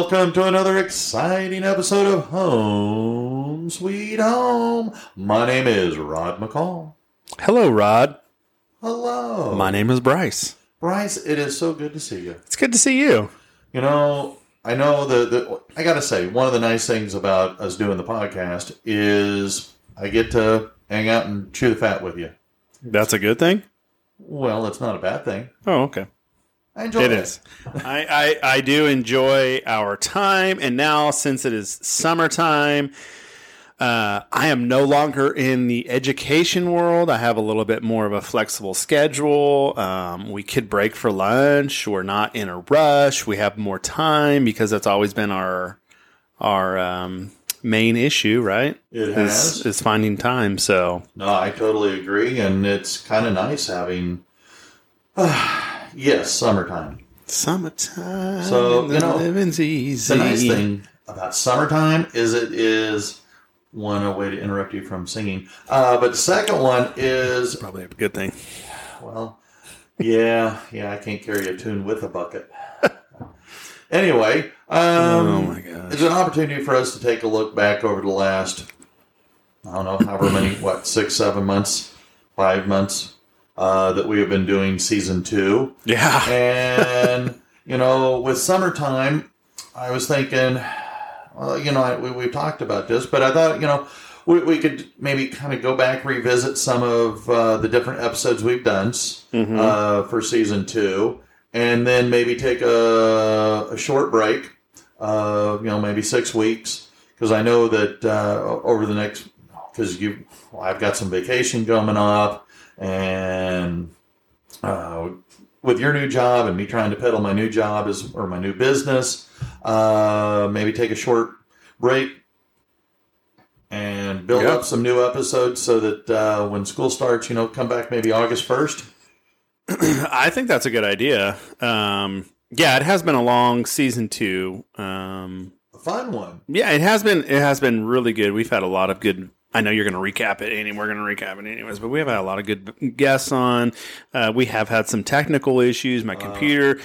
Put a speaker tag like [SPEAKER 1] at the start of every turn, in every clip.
[SPEAKER 1] welcome to another exciting episode of Home Sweet Home. My name is Rod McCall.
[SPEAKER 2] Hello, Rod.
[SPEAKER 1] Hello.
[SPEAKER 2] My name is Bryce.
[SPEAKER 1] Bryce, it is so good to see you.
[SPEAKER 2] It's good to see you.
[SPEAKER 1] You know, I know that the, I got to say, one of the nice things about us doing the podcast is I get to hang out and chew the fat with you.
[SPEAKER 2] That's a good thing.
[SPEAKER 1] Well, it's not a bad thing.
[SPEAKER 2] Oh, okay.
[SPEAKER 1] I enjoy
[SPEAKER 2] It
[SPEAKER 1] it.
[SPEAKER 2] is. I, I I do enjoy our time, and now since it is summertime, uh, I am no longer in the education world. I have a little bit more of a flexible schedule. Um, we could break for lunch. We're not in a rush. We have more time because that's always been our our um, main issue, right?
[SPEAKER 1] It
[SPEAKER 2] is,
[SPEAKER 1] has.
[SPEAKER 2] is finding time. So
[SPEAKER 1] No, I totally agree, and it's kind of nice having. yes, summertime.
[SPEAKER 2] summertime.
[SPEAKER 1] So, you know,
[SPEAKER 2] living's easy.
[SPEAKER 1] The nice thing about summertime is it is one a way to interrupt you from singing, uh, but the second one is
[SPEAKER 2] Probably a good thing.
[SPEAKER 1] well, yeah, yeah, I can't carry a tune with a bucket. anyway, um,
[SPEAKER 2] Oh my gosh.
[SPEAKER 1] it's an opportunity for us to take a look back over the last, I don't know, however many, what, six, seven months, five months uh, that we have been doing season two.
[SPEAKER 2] Yeah.
[SPEAKER 1] And, you know, with summertime, I was thinking, well, you know, I, we, we've talked about this, but I thought, you know, we, we could maybe kind of go back, revisit some of uh, the different episodes we've done
[SPEAKER 2] Mm-hmm.
[SPEAKER 1] uh, for season two, and then maybe take a, a short break, uh, you know, maybe six weeks, because I know that uh, over the next, because you, well, I've got some vacation coming up, and uh, with your new job and me trying to peddle my new job is or my new business, uh, maybe take a short break and build
[SPEAKER 2] Yep.
[SPEAKER 1] up some new episodes so that uh, when school starts, you know, come back maybe August first.
[SPEAKER 2] I think that's a good idea. Um, yeah, it has been a long season two. Um,
[SPEAKER 1] A fun one.
[SPEAKER 2] yeah, it has been. It has been really good. We've had a lot of good. I know you're going to recap it, and we're going to recap it anyways. But we have had a lot of good guests on. Uh, we have had some technical issues. My computer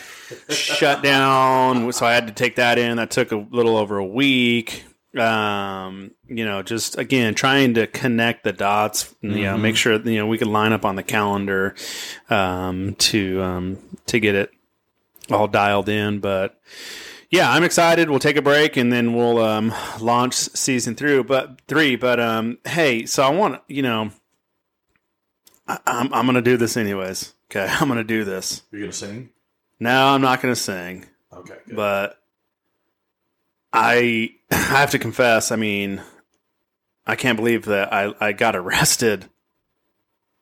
[SPEAKER 2] shut down, so I had to take that in. That took a little over a week. Um, you know, just again trying to connect the dots. You know, make sure you know we could line up on the calendar um, to um, to get it all dialed in. But yeah, I'm excited. We'll take a break and then we'll um, launch season three. But three. But um, hey, so I want you know, I, I'm I'm gonna do this anyways. Okay, I'm gonna do this.
[SPEAKER 1] You're gonna sing?
[SPEAKER 2] No, I'm not gonna sing,
[SPEAKER 1] Okay, good.
[SPEAKER 2] but I I have to confess. I mean, I can't believe that I I got arrested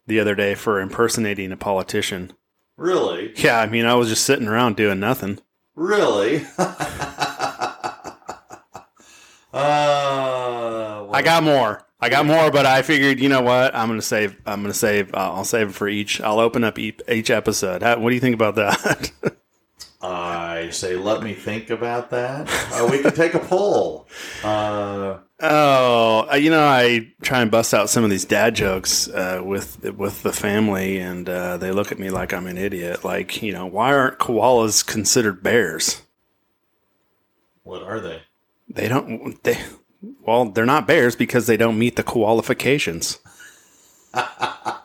[SPEAKER 2] the other day for impersonating a politician.
[SPEAKER 1] really,
[SPEAKER 2] Yeah, I mean, I was just sitting around doing nothing.
[SPEAKER 1] Really. uh,
[SPEAKER 2] I got more. I got more, but I figured, you know what? I'm gonna save. I'm gonna save. Uh, I'll save it for each. I'll open up each, each episode. How, what do you think about that?
[SPEAKER 1] I say, let me think about that. Uh, we could take a poll. Uh,
[SPEAKER 2] oh, uh, you know, I try and bust out some of these dad jokes uh, with with the family, and uh, they look at me like I'm an idiot. Like, you know, why aren't koalas considered bears?
[SPEAKER 1] what are they?
[SPEAKER 2] They don't. They well, they're not bears because they don't meet the qualifications.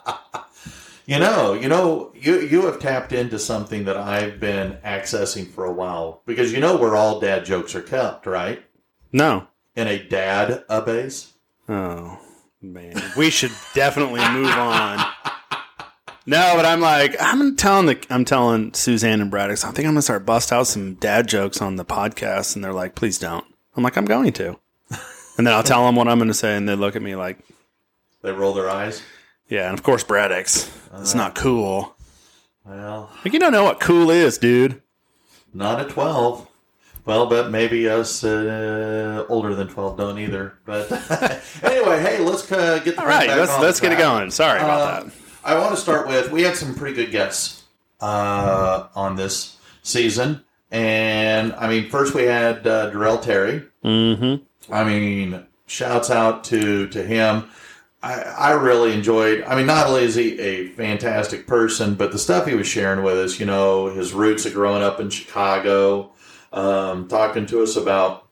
[SPEAKER 1] You know, you know, you you have tapped into something that I've been accessing for a while because you know where all dad jokes are kept, right?
[SPEAKER 2] No.
[SPEAKER 1] In a dad base.
[SPEAKER 2] Oh man, we should definitely move on. No, but I'm like I'm telling the I'm telling Suzanne and Braddock. I think I'm gonna start bust out some dad jokes on the podcast, and they're like, "Please don't." I'm like, "I'm going to," and then I'll tell them what I'm going to say, and they look at me like,
[SPEAKER 1] They roll their eyes.
[SPEAKER 2] "Yeah." And of course, Braddock's. It's not cool.
[SPEAKER 1] Well,
[SPEAKER 2] Like you don't know what cool is, dude.
[SPEAKER 1] not at twelve. Well, but maybe us uh, older than twelve don't either. But anyway, hey, let's uh, get the
[SPEAKER 2] All right,
[SPEAKER 1] back
[SPEAKER 2] let's
[SPEAKER 1] on
[SPEAKER 2] let's get it
[SPEAKER 1] track.
[SPEAKER 2] going. Sorry about
[SPEAKER 1] Uh,
[SPEAKER 2] that.
[SPEAKER 1] I want to start with we had some pretty good guests uh, on this season, and I mean, first we had uh, Darrell Terry.
[SPEAKER 2] Mm-hmm.
[SPEAKER 1] I mean, shouts out to to him. I, I really enjoyed. I mean, not only is he a fantastic person, but the stuff he was sharing with us. You know, his roots of growing up in Chicago, um, talking to us about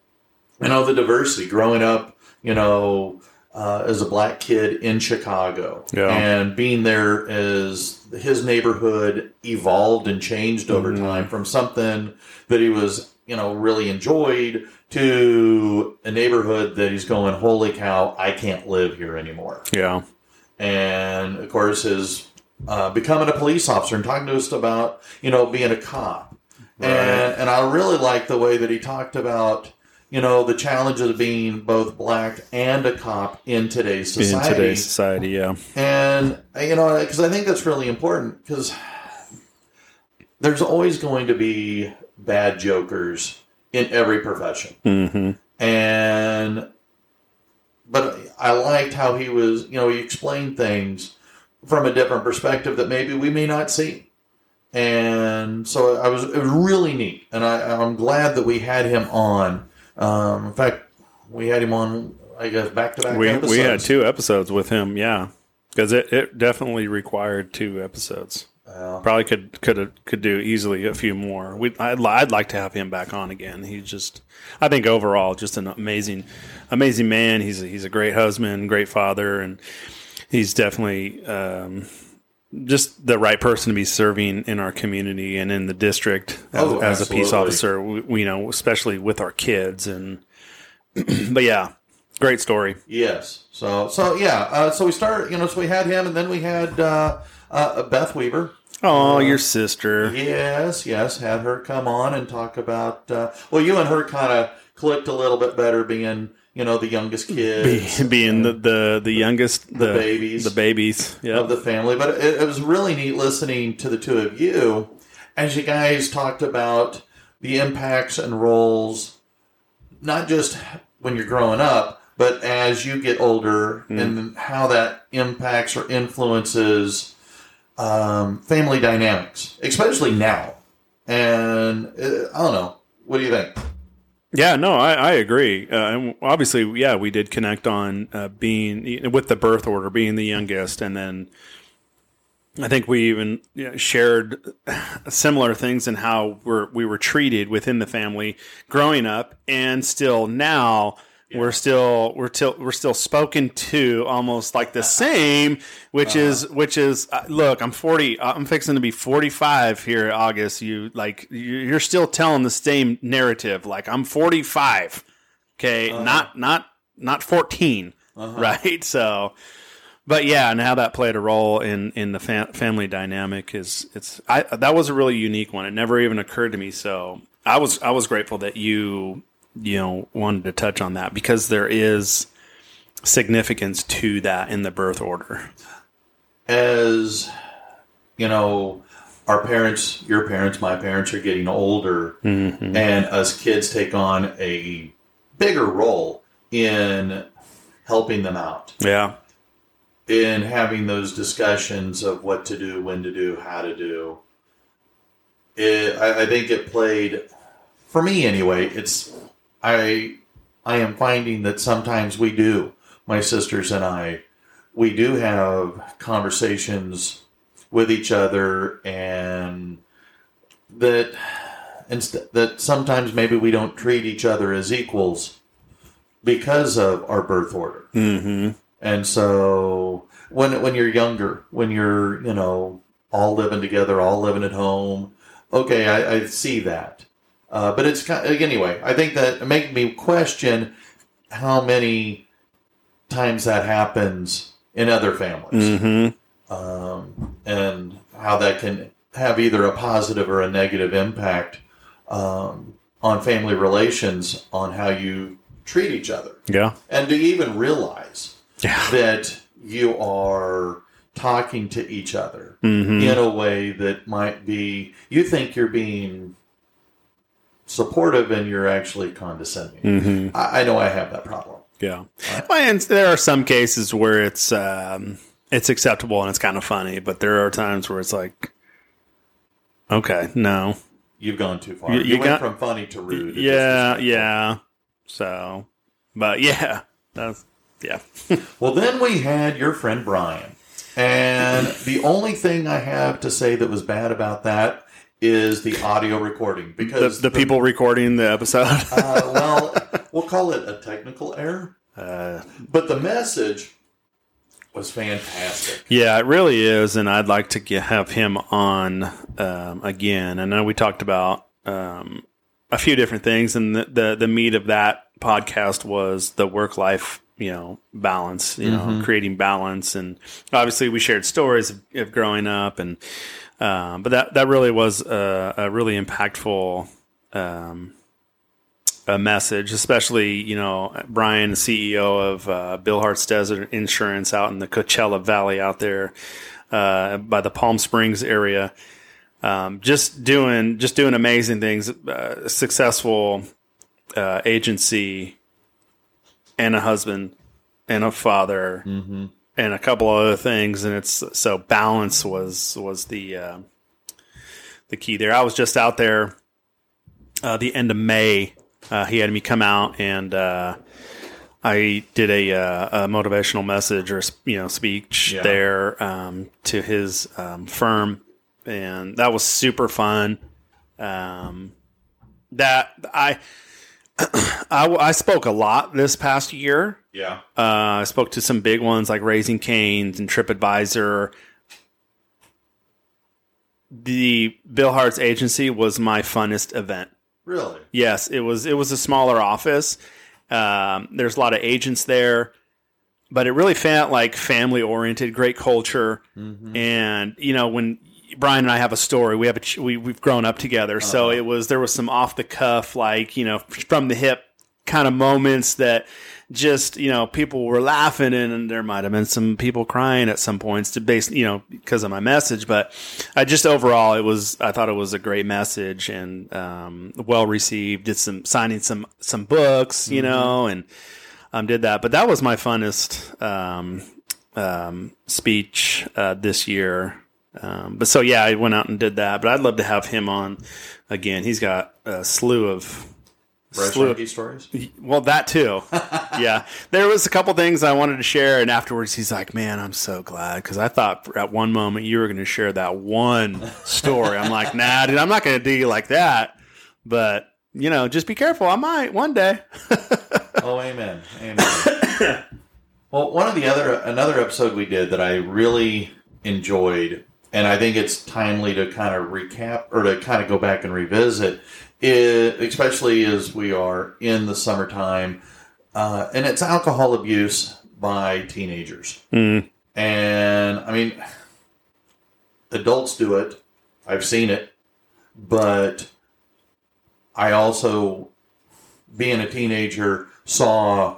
[SPEAKER 1] you know the diversity growing up, you know, uh, as a black kid in Chicago,
[SPEAKER 2] Yeah.
[SPEAKER 1] and being there as his neighborhood evolved and changed over
[SPEAKER 2] Mhm.
[SPEAKER 1] time from something that he was you know really enjoyed to a neighborhood that he's going, holy cow, I can't live here anymore
[SPEAKER 2] Yeah.
[SPEAKER 1] and of course his uh, becoming a police officer and talking to us about you know being a cop and and I really like the way that he talked about you know the challenges of being both black and a cop in today's society.
[SPEAKER 2] In today's society, yeah.
[SPEAKER 1] and you know because I think that's really important because there's always going to be bad jokers in every profession
[SPEAKER 2] hmm
[SPEAKER 1] and but I liked how he was, you know, he explained things from a different perspective that maybe we may not see. And so I was it was really neat, and I, I'm glad that we had him on. Um, in fact, we had him on, I guess, back to back.
[SPEAKER 2] We
[SPEAKER 1] episodes.
[SPEAKER 2] we had two episodes with him, yeah, because it, it definitely required two episodes.
[SPEAKER 1] Well,
[SPEAKER 2] Probably could could could do easily a few more. We I'd, I'd like to have him back on again. He's just I think overall just an amazing amazing man. He's a, he's a great husband, great father, and he's definitely um, just the right person to be serving in our community and in the district as,
[SPEAKER 1] Oh,
[SPEAKER 2] as a peace officer. We, we, you know, especially with our kids and but yeah, great story.
[SPEAKER 1] Yes. So so yeah. Uh, so we started, you know, so we had him, and then we had uh, uh, Beth Weaver.
[SPEAKER 2] Oh, your sister.
[SPEAKER 1] Yes, yes, had her come on and talk about. Uh, well, you and her kind of clicked a little bit better, being you know the youngest
[SPEAKER 2] Be, being the, the the youngest the,
[SPEAKER 1] babies.
[SPEAKER 2] the babies yeah
[SPEAKER 1] of the family. But it, it was really neat listening to the two of you as you guys talked about the impacts and roles, not just when you're growing up, but as you get older, and how that impacts or influences um, family dynamics, especially now. And uh, I don't know. What do you think?
[SPEAKER 2] Yeah, no, I, I agree. Uh, and obviously, yeah, we did connect on uh, being with the birth order, being the youngest, and then I think we even you know, shared similar things in how we're, we were treated within the family growing up, and still now we're still we're still we're still spoken to almost like the same, which is which is uh, look, I'm 40, uh, I'm fixing to be 45 here, August. You like you- you're still telling the same narrative. Like I'm 45, okay, not not not 14, right? So but yeah, and how that played a role in in the fam- family dynamic is it's I that was a really unique one. It never even occurred to me. So I was I was grateful that you you know wanted to touch on that because there is significance to that in the birth order.
[SPEAKER 1] as you know, our parents, your parents, my parents are getting older, mm-hmm. and us kids take on a bigger role in helping them out,
[SPEAKER 2] Yeah,
[SPEAKER 1] in having those discussions of what to do, when to do, how to do. It, I, I think it played, for me anyway. It's I, I am finding that sometimes we do, my sisters and I, we do have conversations with each other and that inst- that sometimes maybe we don't treat each other as equals because of our birth order.
[SPEAKER 2] hmm
[SPEAKER 1] And so when when you're younger, when you're you know all living together, all living at home, okay, I, I see that. Uh, but it's kind anyway. I think that makes me question how many times that happens in other families.
[SPEAKER 2] Hmm
[SPEAKER 1] um, and how that can have either a positive or a negative impact um, on family relations, on how you treat each other,
[SPEAKER 2] yeah,
[SPEAKER 1] and do you even realize
[SPEAKER 2] yeah,
[SPEAKER 1] that you are talking to each other
[SPEAKER 2] hmm
[SPEAKER 1] in a way that might be you think you're being supportive and you're actually condescending.
[SPEAKER 2] hmm
[SPEAKER 1] I, I know I have that problem.
[SPEAKER 2] yeah. Well, and there are some cases where it's um, it's acceptable and it's kind of funny, but there are times where it's like, okay, no,
[SPEAKER 1] You've gone too far.
[SPEAKER 2] You-
[SPEAKER 1] You,
[SPEAKER 2] you
[SPEAKER 1] went from funny to rude.
[SPEAKER 2] Yeah, yeah. So, but yeah, that's yeah.
[SPEAKER 1] Well, then we had your friend Brian. And the only thing I have to say that was bad about that is the audio recording
[SPEAKER 2] The,
[SPEAKER 1] because
[SPEAKER 2] the people recording the episode.
[SPEAKER 1] uh, well, we'll call it a technical error,
[SPEAKER 2] Uh,
[SPEAKER 1] but the message was fantastic.
[SPEAKER 2] yeah, it really is, and I'd like to get, have him on um, again. I know we talked about um, a few different things, and the, the the meat of that podcast was the work life, you know, balance. You know, creating balance, and obviously we shared stories of, of growing up, and um, but that that really was a, a really impactful. Um, a message, especially you know Brian, CEO of uh, Bill Hart's Desert Insurance out in the Coachella Valley out there uh, by the Palm Springs area, um, just doing just doing amazing things. Uh, successful uh, agency and a husband and a father and a couple of other things, and it's so balance was was the uh, the key there. I was just out there uh, the end of May. Uh, he had me come out and uh, I did a, uh, a motivational message or you know speech
[SPEAKER 1] Yeah.
[SPEAKER 2] there um, to his um, firm, and that was super fun. Um, that I, I I spoke a lot this past year.
[SPEAKER 1] Yeah,
[SPEAKER 2] Uh, I spoke to some big ones like Raising Cane's and TripAdvisor. The Bill Hart's agency was my funnest event.
[SPEAKER 1] really.
[SPEAKER 2] Yes, it was. It was a smaller office. Um, there's a lot of agents there, but it really felt like family oriented, great culture. And you know, when Brian and I have a story, we have a ch- we we've grown up together, so it was there was some off the cuff, like you know, from the hip kind of moments that just you know people were laughing and, there might have been some people crying at some points to base you know because of my message. But i just overall it was i thought it was a great message and um, well received. Did some signing some some books you know and um, did that. But that was my funnest um, um, speech uh, this year um, but so yeah i went out and did that but i'd love to have him on again he's got a slew of
[SPEAKER 1] stories.
[SPEAKER 2] well, that too. yeah. There was a couple things I wanted to share, and afterwards he's like, "Man, I'm so glad because I thought at one moment you were going to share that one story." I'm like, "Nah, dude, I'm not going to do you like that." But you know, just be careful. I might one day.
[SPEAKER 1] Oh, amen. Amen. well, one of the other another episode we did that I really enjoyed, and I think it's timely to kind of recap or to kind of go back and revisit, is, especially as we are in the summertime, uh, and it's alcohol abuse by teenagers.
[SPEAKER 2] Mm.
[SPEAKER 1] And I mean, adults do it. I've seen it, but I also, being a teenager, saw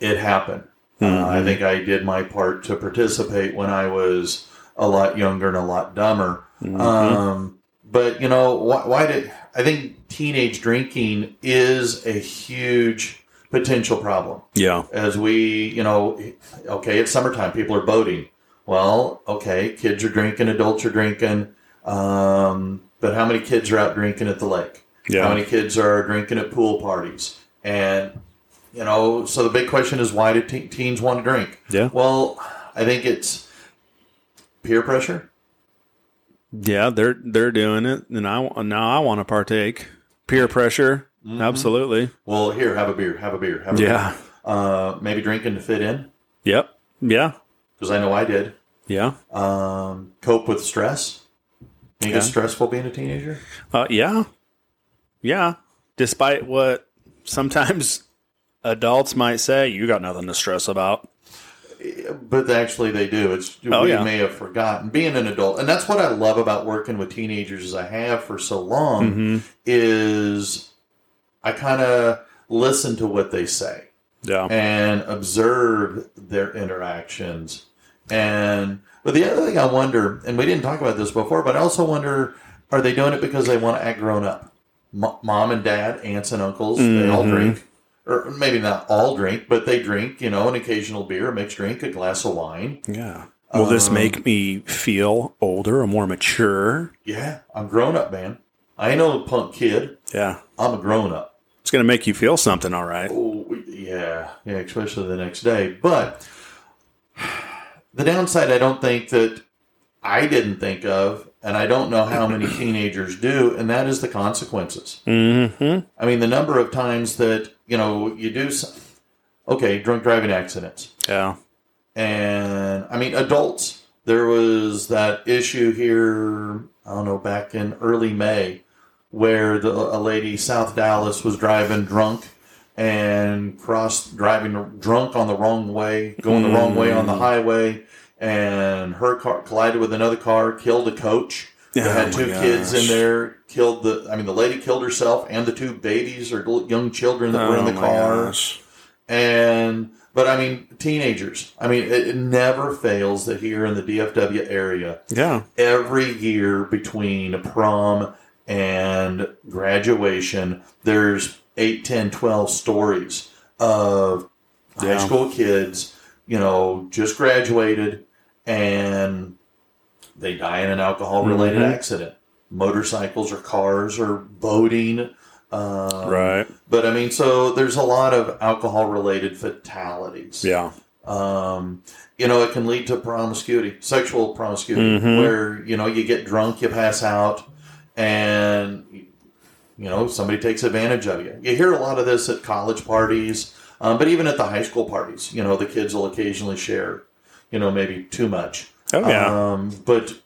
[SPEAKER 1] it happen. Uh, I think I did my part to participate when I was a lot younger and a lot dumber. Um, but you know, why, why did I think teenage drinking is a huge potential problem?
[SPEAKER 2] Yeah.
[SPEAKER 1] as we, you know, okay, it's summertime, people are boating. Well, okay, kids are drinking, adults are drinking, um, but how many kids are out drinking at the lake?
[SPEAKER 2] Yeah.
[SPEAKER 1] How many kids are drinking at pool parties? And, you know, so the big question is why do te- teens want to drink?
[SPEAKER 2] Yeah.
[SPEAKER 1] Well, I think it's peer pressure.
[SPEAKER 2] Yeah. They're they're doing it, and I now I want to partake. Peer pressure. Absolutely.
[SPEAKER 1] Well, here, have a beer, have a beer, have a
[SPEAKER 2] Yeah.
[SPEAKER 1] beer. Uh, maybe drinking to fit in,
[SPEAKER 2] Yep. Yeah.
[SPEAKER 1] because I know I did.
[SPEAKER 2] Yeah.
[SPEAKER 1] Um, cope with stress. Think
[SPEAKER 2] Yeah.
[SPEAKER 1] it's stressful being a teenager?
[SPEAKER 2] Uh, yeah, yeah. Despite what sometimes adults might say, you got nothing to stress about.
[SPEAKER 1] But actually, they do. It's
[SPEAKER 2] Oh,
[SPEAKER 1] we
[SPEAKER 2] yeah.
[SPEAKER 1] may have forgotten being an adult, and that's what I love about working with teenagers, as I have for so long.
[SPEAKER 2] Mm-hmm.
[SPEAKER 1] Is I kind of listen to what they say
[SPEAKER 2] Yeah,
[SPEAKER 1] and observe their interactions. And but the other thing I wonder, and we didn't talk about this before, but I also wonder, are they doing it because they want to act grown up? M- mom and dad, aunts and uncles, they all
[SPEAKER 2] Mhm.
[SPEAKER 1] drink. Or maybe not all drink, but they drink, you know, an occasional beer, a mixed drink, a glass of wine.
[SPEAKER 2] yeah. Will this um, make me feel older or more mature?
[SPEAKER 1] Yeah, I'm grown up, man. I ain't no punk kid.
[SPEAKER 2] Yeah,
[SPEAKER 1] I'm a grown up.
[SPEAKER 2] it's gonna make you feel something, all right.
[SPEAKER 1] Oh, yeah, yeah, especially the next day. But the downside, I don't think that I didn't think of and I don't know how many teenagers do, and that is the consequences.
[SPEAKER 2] Mm-hmm.
[SPEAKER 1] I mean, the number of times that you know you do, some, okay, drunk driving accidents,
[SPEAKER 2] Yeah.
[SPEAKER 1] and I mean adults. There was that issue here, I don't know, back in early May, where the, a lady South Dallas was driving drunk and cross driving drunk on the wrong way, going the wrong way on the highway, and her car collided with another car, killed a coach. They
[SPEAKER 2] Oh
[SPEAKER 1] had two kids in there, killed the. I mean, the lady killed herself and the two babies or young children that were in
[SPEAKER 2] Oh
[SPEAKER 1] the car
[SPEAKER 2] gosh.
[SPEAKER 1] and but I mean teenagers. I mean it, it never fails that here in the DFW area,
[SPEAKER 2] Yeah.
[SPEAKER 1] every year between prom and graduation, there's 8, 10, 12 stories of high school kids, you know, just graduated and they die in an alcohol related
[SPEAKER 2] Mhm.
[SPEAKER 1] accident. Motorcycles or cars or boating. Um,
[SPEAKER 2] Right.
[SPEAKER 1] but I mean, so there's a lot of alcohol related fatalities.
[SPEAKER 2] Yeah.
[SPEAKER 1] Um, you know, it can lead to promiscuity, sexual promiscuity,
[SPEAKER 2] Mhm.
[SPEAKER 1] where, you know, you get drunk, you pass out, and, you know, somebody takes advantage of you. You hear a lot of this at college parties, um, but even at the high school parties, you know, the kids will occasionally share, you know, maybe too much.
[SPEAKER 2] Oh yeah.
[SPEAKER 1] Um, but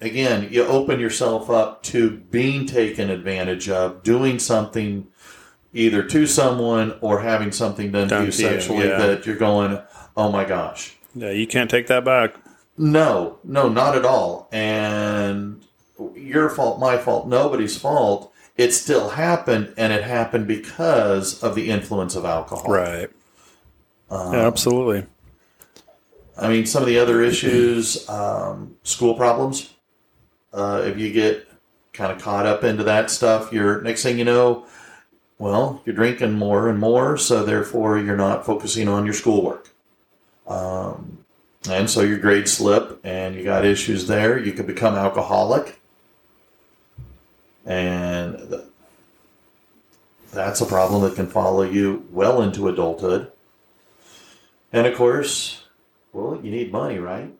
[SPEAKER 1] again, you open yourself up to being taken advantage of, doing something either to someone or having something done,
[SPEAKER 2] Done
[SPEAKER 1] to you
[SPEAKER 2] to you,
[SPEAKER 1] sexually
[SPEAKER 2] yeah.
[SPEAKER 1] that you're going, oh my gosh.
[SPEAKER 2] yeah. You can't take that back.
[SPEAKER 1] No, no, not at all. And your fault, my fault, nobody's fault. It still happened, and it happened because of the influence of alcohol.
[SPEAKER 2] Right.
[SPEAKER 1] Um,
[SPEAKER 2] Yeah, absolutely.
[SPEAKER 1] I mean, some of the other issues, um, school problems. Uh, if you get kind of caught up into that stuff, you're next thing you know, well, you're drinking more and more, so therefore you're not focusing on your schoolwork. Um, and so your grades slip, and you got issues there. You could become alcoholic, and th- that's a problem that can follow you well into adulthood. And of course, well, you need money, right?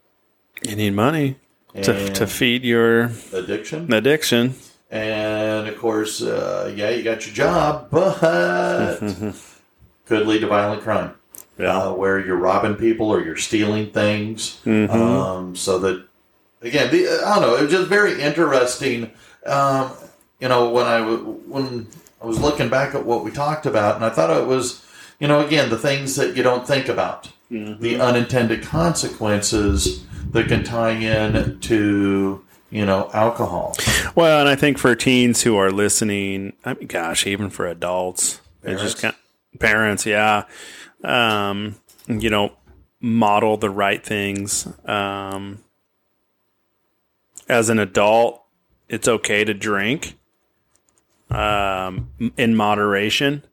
[SPEAKER 2] You need money to, to feed your
[SPEAKER 1] addiction.
[SPEAKER 2] addiction.
[SPEAKER 1] And of course, uh, yeah, you got your job, but could lead to violent crime,
[SPEAKER 2] Yeah.
[SPEAKER 1] uh, where you're robbing people or you're stealing things.
[SPEAKER 2] Mhm.
[SPEAKER 1] Um, so that again, the, I don't know. It was just very interesting. Um, you know, when I w- when I was looking back at what we talked about, and I thought it was, you know, again, the things that you don't think about, the unintended consequences that can tie in to you know alcohol.
[SPEAKER 2] Well, and I think for teens who are listening, I mean, gosh, even for adults, it's just kind parents, yeah, um, you know, model the right things. Um, as an adult, it's okay to drink, um, in moderation.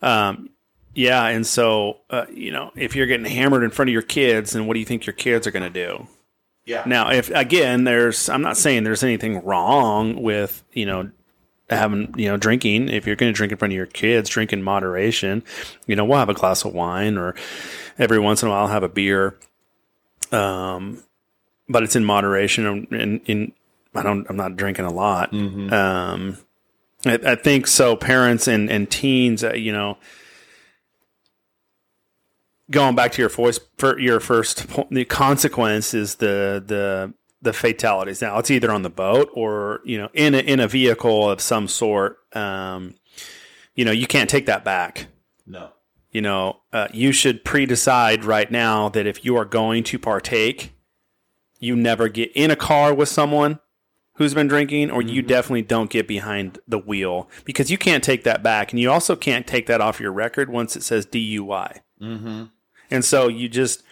[SPEAKER 2] Um, yeah, and so uh, you know, if you're getting hammered in front of your kids, then what do you think your kids are going to do?
[SPEAKER 1] Yeah.
[SPEAKER 2] Now, if again, there's, I'm not saying there's anything wrong with, you know, having, you know, drinking. If you're going to drink in front of your kids, drink in moderation. You know, we'll have a glass of wine or every once in a while have a beer. Um, but it's in moderation and in, in, I don't, I'm not drinking a lot. Um, I, I think so. Parents and, and teens, uh, you know, going back to your voice for your first point, the consequence is the the the fatalities. Now it's either on the boat or you know in a, in a vehicle of some sort. Um, you know you can't take that back.
[SPEAKER 1] No.
[SPEAKER 2] You know uh, you should pre-decide right now that if you are going to partake, you never get in a car with someone who's been drinking, or you definitely don't get behind the wheel because you can't take that back, and you also can't take that off your record once it says DUI.
[SPEAKER 1] Mm-hmm.
[SPEAKER 2] And so you just,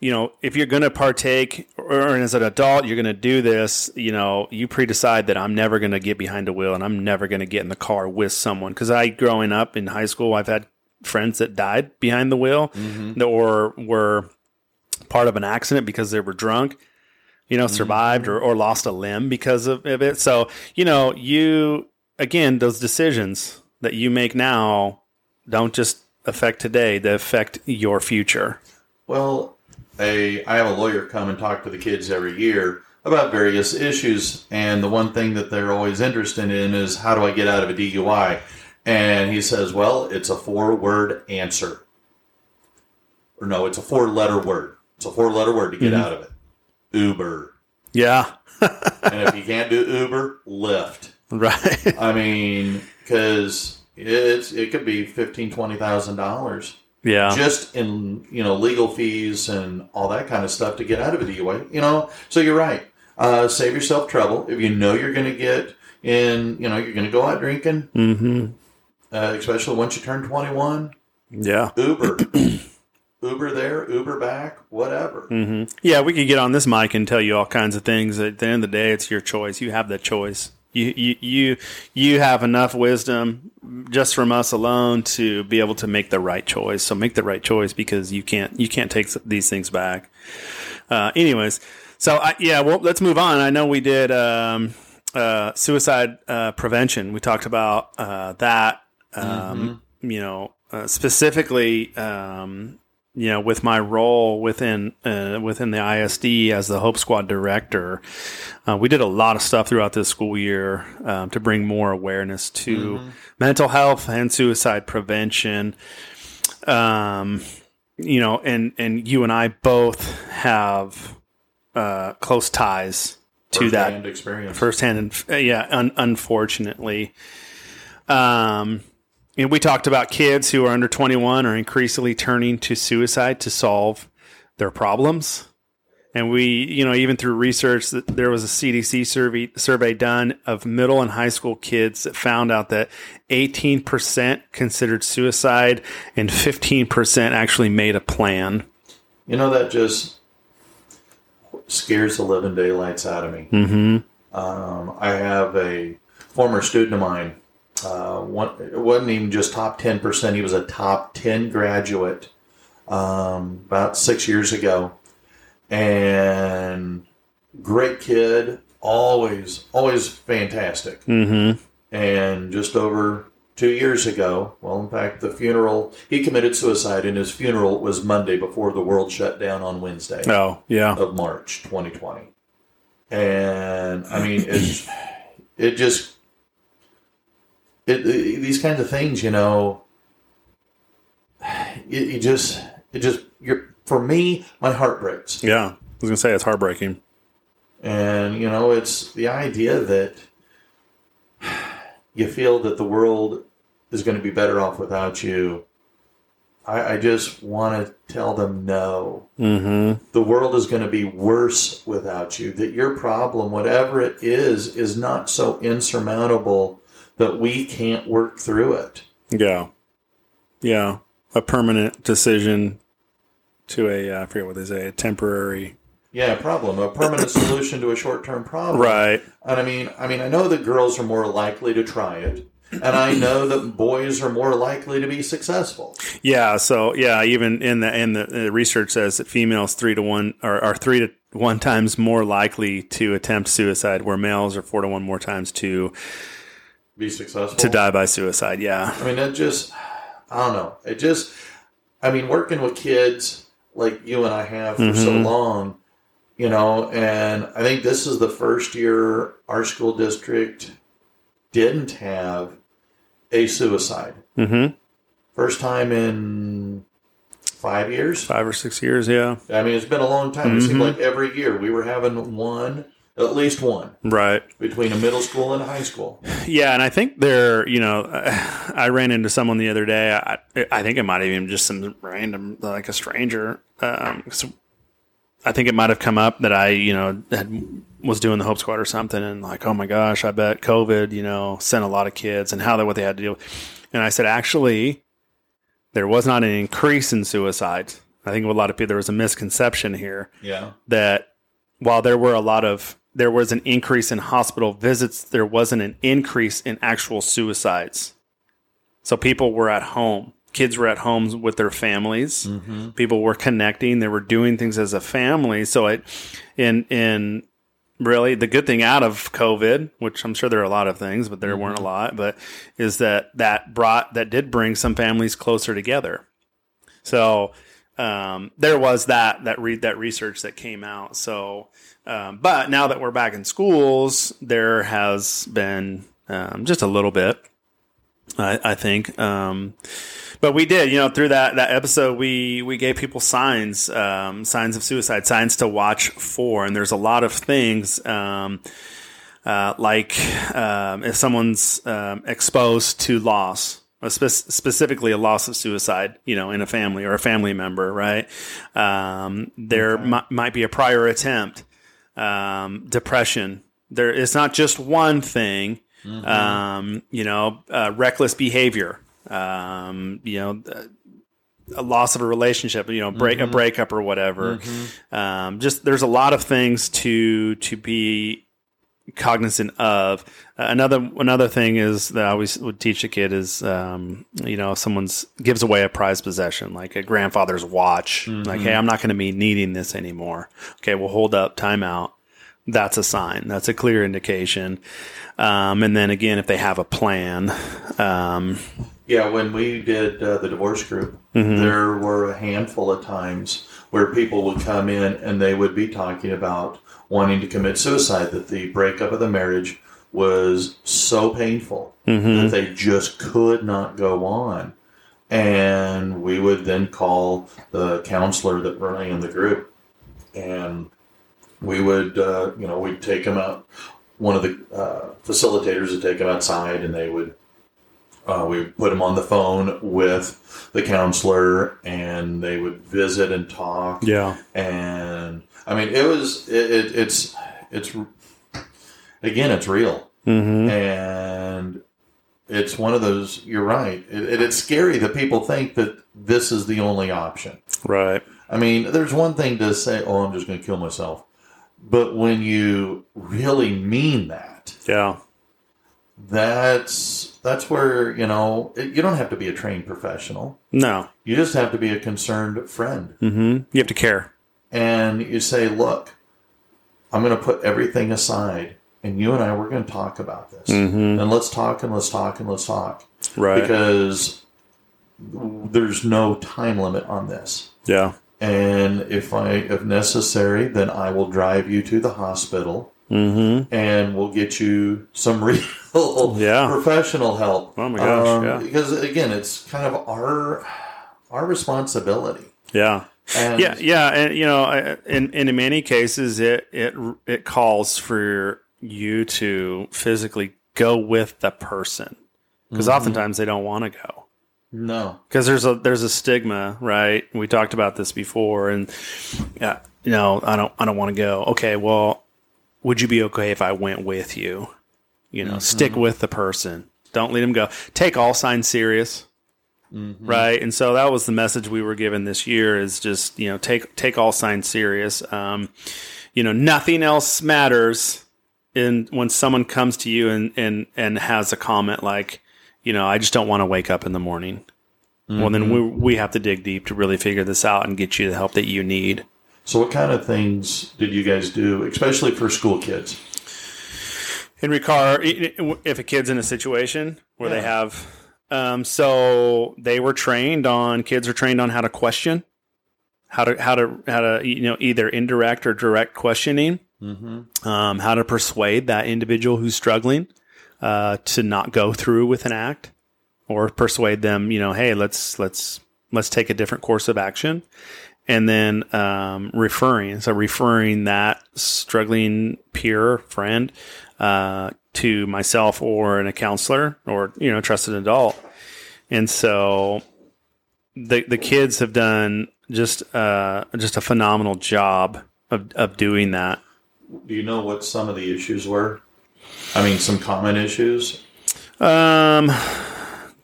[SPEAKER 2] you know, if you're going to partake or as an adult, you're going to do this, you know, you pre decide that I'm never going to get behind a wheel and I'm never going to get in the car with someone. Cause I, growing up in high school, I've had friends that died behind the wheel
[SPEAKER 1] Mm-hmm.
[SPEAKER 2] or were part of an accident because they were drunk. You know, survived or, or lost a limb because of, of it. So, you know, you, again, those decisions that you make now don't just affect today, that affect your future.
[SPEAKER 1] Well, a I have a lawyer come and talk to the kids every year about various issues. And the one thing that they're always interested in is how do I get out of a DUI? And he says, well, it's a four word answer. Or no, it's a four letter word. It's a four letter word to get mm-hmm. out of it. Uber.
[SPEAKER 2] Yeah.
[SPEAKER 1] And if you can't do Uber, Lyft.
[SPEAKER 2] right.
[SPEAKER 1] I mean, because it's it could be fifteen, twenty thousand dollars
[SPEAKER 2] yeah.
[SPEAKER 1] just in you know legal fees and all that kind of stuff to get out of a DUI. You know, so you're right. Uh, save yourself trouble if you know you're going to get in. You know, you're going to go out drinking,
[SPEAKER 2] mm-hmm.
[SPEAKER 1] uh, especially once you turn 21.
[SPEAKER 2] Yeah.
[SPEAKER 1] Uber, Uber there, Uber back, whatever.
[SPEAKER 2] hmm Yeah, we could get on this mic and tell you all kinds of things. At the end of the day, it's your choice. You have the choice. You you you you have enough wisdom just from us alone to be able to make the right choice. So make the right choice because you can't you can't take these things back. Uh, anyways, so I, yeah, well, let's move on. I know we did um, uh, suicide uh, prevention. We talked about uh, that. Um, You know, uh, specifically, um, you know, with my role within uh, within the ISD as the Hope Squad director, uh, we did a lot of stuff throughout this school year um, to bring more awareness to mental health and suicide prevention. Um, you know, and and you and I both have uh, close ties to that
[SPEAKER 1] First-hand experience.
[SPEAKER 2] firsthand and uh, yeah un- unfortunately um and we talked about kids who are under 21 are increasingly turning to suicide to solve their problems and we you know even through research that there was a cdc survey survey done of middle and high school kids that found out that 18% considered suicide and 15% actually made a plan
[SPEAKER 1] You know that just scares the living daylights out of me.
[SPEAKER 2] mm-hmm
[SPEAKER 1] Um, I have a former student of mine. Uh, one, it wasn't even just top ten percent. He was a top ten graduate um, about six years ago, and great kid. Always, always fantastic.
[SPEAKER 2] mm-hmm
[SPEAKER 1] And just over two years ago, well, in fact, the funeral he committed suicide, and his funeral was Monday before the world shut down on Wednesday
[SPEAKER 2] oh yeah
[SPEAKER 1] of March 2020. And I mean, it, it just, it, these kinds of things, you know, you, you just, it just, you're, for me, my heart breaks.
[SPEAKER 2] yeah i was gonna say it's heartbreaking
[SPEAKER 1] And, you know, it's the idea that you feel that the world is going to be better off without you. I, I just want to tell them no.
[SPEAKER 2] mm-hmm
[SPEAKER 1] the world is going to be worse without you. That your problem, whatever it is, is not so insurmountable that we can't work through it.
[SPEAKER 2] Yeah. Yeah. A permanent decision to a, uh, I forget what they say, a temporary.
[SPEAKER 1] Yeah, problem, a permanent solution to a short-term problem.
[SPEAKER 2] Right.
[SPEAKER 1] And I mean, I mean, I know that girls are more likely to try it, and I know that boys are more likely to be successful.
[SPEAKER 2] Yeah. So, yeah, even in the, in the, the research says that females three to one are, are three to one times more likely to attempt suicide, where males are four to one more times to,
[SPEAKER 1] Be successful.
[SPEAKER 2] to die by suicide. Yeah.
[SPEAKER 1] I mean, it just, I don't know. It just, I mean, working with kids like you and I have for so
[SPEAKER 2] Mhm.
[SPEAKER 1] long, you know, and I think this is the first year our school district didn't have a suicide.
[SPEAKER 2] Mm-hmm.
[SPEAKER 1] First time in five years.
[SPEAKER 2] Five or six years. Yeah.
[SPEAKER 1] I mean, it's been a long time. It seemed
[SPEAKER 2] Mhm.
[SPEAKER 1] like every year we were having one, at least one,
[SPEAKER 2] Right.
[SPEAKER 1] between a middle school and a high school.
[SPEAKER 2] Yeah, and I think there, you know, I ran into someone the other day. I, I think it might have even just some random, like a stranger. Um, I think it might have come up that I, you know, had, was doing the Hope Squad or something, and like, oh my gosh, I bet COVID, you know, sent a lot of kids and how they what they had to deal. with. And I said, actually, there was not an increase in suicides. I think a lot of people there was a misconception here
[SPEAKER 1] Yeah.
[SPEAKER 2] that while there were a lot of there was an increase in hospital visits, there wasn't an increase in actual suicides. So people were at home. Kids were at homes with their families. People were connecting. They were doing things as a family. So it, in in really the good thing out of COVID, which I'm sure there are a lot of things, but there weren't a lot, but is that that brought that did bring some families closer together. So um, there was that that read that research that came out. So, um, but now that we're back in schools, there has been um, just a little bit. I, I think, um, but we did, you know, through that that episode, we we gave people signs, um, signs of suicide, signs to watch for, and there's a lot of things. Um, uh, like um, if someone's um, exposed to loss, spe- specifically a loss of suicide, you know, in a family or a family member, right? Um, there mi- might be a prior attempt, um, depression. There, it's not just one thing. Um, you know, uh, reckless behavior. Um, you know, a loss of a relationship. You know, break a breakup or whatever. Um, just there's a lot of things to to be cognizant of. Uh, another another thing is that I always would teach a kid is um, you know if someone's gives away a prized possession like a grandfather's watch like hey I'm not going to be needing this anymore. Okay we'll hold up timeout that's a sign. That's a clear indication. Um, and then again if they have a plan um,
[SPEAKER 1] Yeah, when we did uh, the divorce group, there were a handful of times where people would come in and they would be talking about wanting to commit suicide, that the breakup of the marriage was so painful that they just could not go on. And we would then call the counselor that ran the group, and we would, uh, you know, we'd take them out. One of the uh, facilitators would take them outside, and they would uh, we put them on the phone with the counselor, and they would visit and talk.
[SPEAKER 2] yeah
[SPEAKER 1] And I mean, it was it, it, it's it's again, it's real,
[SPEAKER 2] mm-hmm.
[SPEAKER 1] and it's one of those. You're right. It, it, it's scary that people think that this is the only option.
[SPEAKER 2] right
[SPEAKER 1] I mean, there's one thing to say, "Oh, I'm just going to kill myself," but when you really mean that,
[SPEAKER 2] yeah
[SPEAKER 1] that's that's where you know it, you don't have to be a trained professional.
[SPEAKER 2] no
[SPEAKER 1] You just have to be a concerned friend,
[SPEAKER 2] mm-hmm. you have to care
[SPEAKER 1] and you say, "Look, I'm going to put everything aside, and you and I we're going to talk about this,
[SPEAKER 2] Mhm.
[SPEAKER 1] and let's talk and let's talk and let's talk
[SPEAKER 2] right
[SPEAKER 1] because there's no time limit on this."
[SPEAKER 2] yeah
[SPEAKER 1] And if I, if necessary, then I will drive you to the hospital
[SPEAKER 2] mm-hmm.
[SPEAKER 1] and we'll get you some real
[SPEAKER 2] Yeah.
[SPEAKER 1] professional help.
[SPEAKER 2] Oh my gosh, yeah.
[SPEAKER 1] Because again, it's kind of our our responsibility.
[SPEAKER 2] yeah
[SPEAKER 1] And
[SPEAKER 2] yeah, yeah, and you know, in in many cases, it it it calls for you to physically go with the person because
[SPEAKER 1] Mm-hmm.
[SPEAKER 2] oftentimes they don't want to go
[SPEAKER 1] no,
[SPEAKER 2] because there's a there's a stigma, right? We talked about this before, and yeah, you know, I don't I don't want to go. Okay, well, would you be okay if I went with you? You know, stick with the person. Don't let them go. Take all signs serious right? And so that was the message we were given this year is just you know take take all signs serious. Um you know nothing else matters in when someone comes to you and and and has a comment like you know i just don't want to wake up in the morning. Well then we we have to dig deep to really figure this out and get you the help that you need.
[SPEAKER 1] So, what kind of things did you guys do, especially for school kids?
[SPEAKER 2] In i- if a kid's in a situation where they have, um, so they were trained on kids are trained on how to question, how to how to how to you know either indirect or direct questioning,
[SPEAKER 1] Mm-hmm.
[SPEAKER 2] um, how to persuade that individual who's struggling uh, to not go through with an act, or persuade them, you know, hey, let's let's let's take a different course of action, and then um, referring, so referring that struggling peer friend uh, to myself or a counselor or you know trusted adult, and so the the kids have done just uh, just a phenomenal job of of doing that.
[SPEAKER 1] Do you know what some of the issues were? I mean, some common issues.
[SPEAKER 2] Um,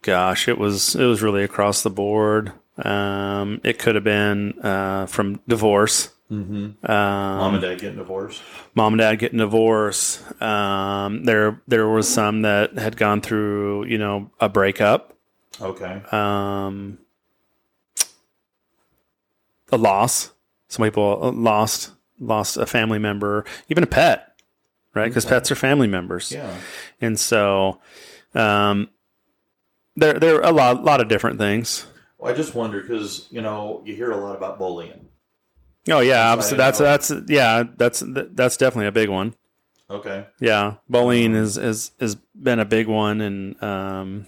[SPEAKER 2] gosh, it was it was really across the board. Um, it could have been uh, from divorce,
[SPEAKER 1] Mm-hmm.
[SPEAKER 2] um,
[SPEAKER 1] Mom and dad getting divorced.
[SPEAKER 2] mom and dad getting divorced. Um, there there was some that had gone through you know a breakup,
[SPEAKER 1] Okay.
[SPEAKER 2] um, a loss. Some people lost lost a family member, even a pet, right? Because
[SPEAKER 1] Okay.
[SPEAKER 2] pets are family members.
[SPEAKER 1] Yeah.
[SPEAKER 2] and so um, there there are a lot lot of different things.
[SPEAKER 1] Well, I just wonder because you know you hear a lot about bullying.
[SPEAKER 2] Oh yeah,
[SPEAKER 1] That's
[SPEAKER 2] obviously that's that's yeah that's that's definitely a big one.
[SPEAKER 1] Okay.
[SPEAKER 2] Yeah, bullying is is has been a big one, and um,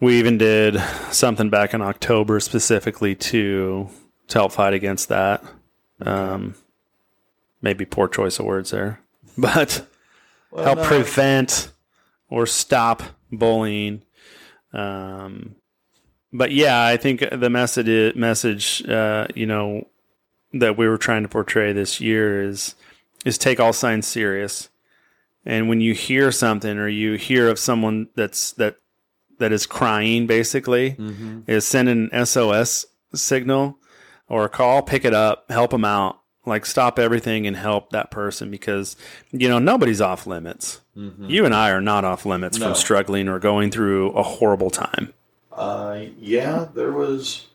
[SPEAKER 2] we even did something back in October specifically to to help fight against that. Um, maybe poor choice of words there, but
[SPEAKER 1] Well,
[SPEAKER 2] help
[SPEAKER 1] no,
[SPEAKER 2] prevent or stop bullying. Um, but yeah, I think the message message uh, you know that we were trying to portray this year is is take all signs serious. And when you hear something or you hear of someone that's that that is crying basically
[SPEAKER 1] Mhm.
[SPEAKER 2] is send an SOS signal or a call, pick it up, help them out. Like stop everything and help that person because you know nobody's off limits.
[SPEAKER 1] Mhm.
[SPEAKER 2] You and I are not off limits
[SPEAKER 1] No.
[SPEAKER 2] from struggling or going through a horrible time.
[SPEAKER 1] Uh, yeah, there was,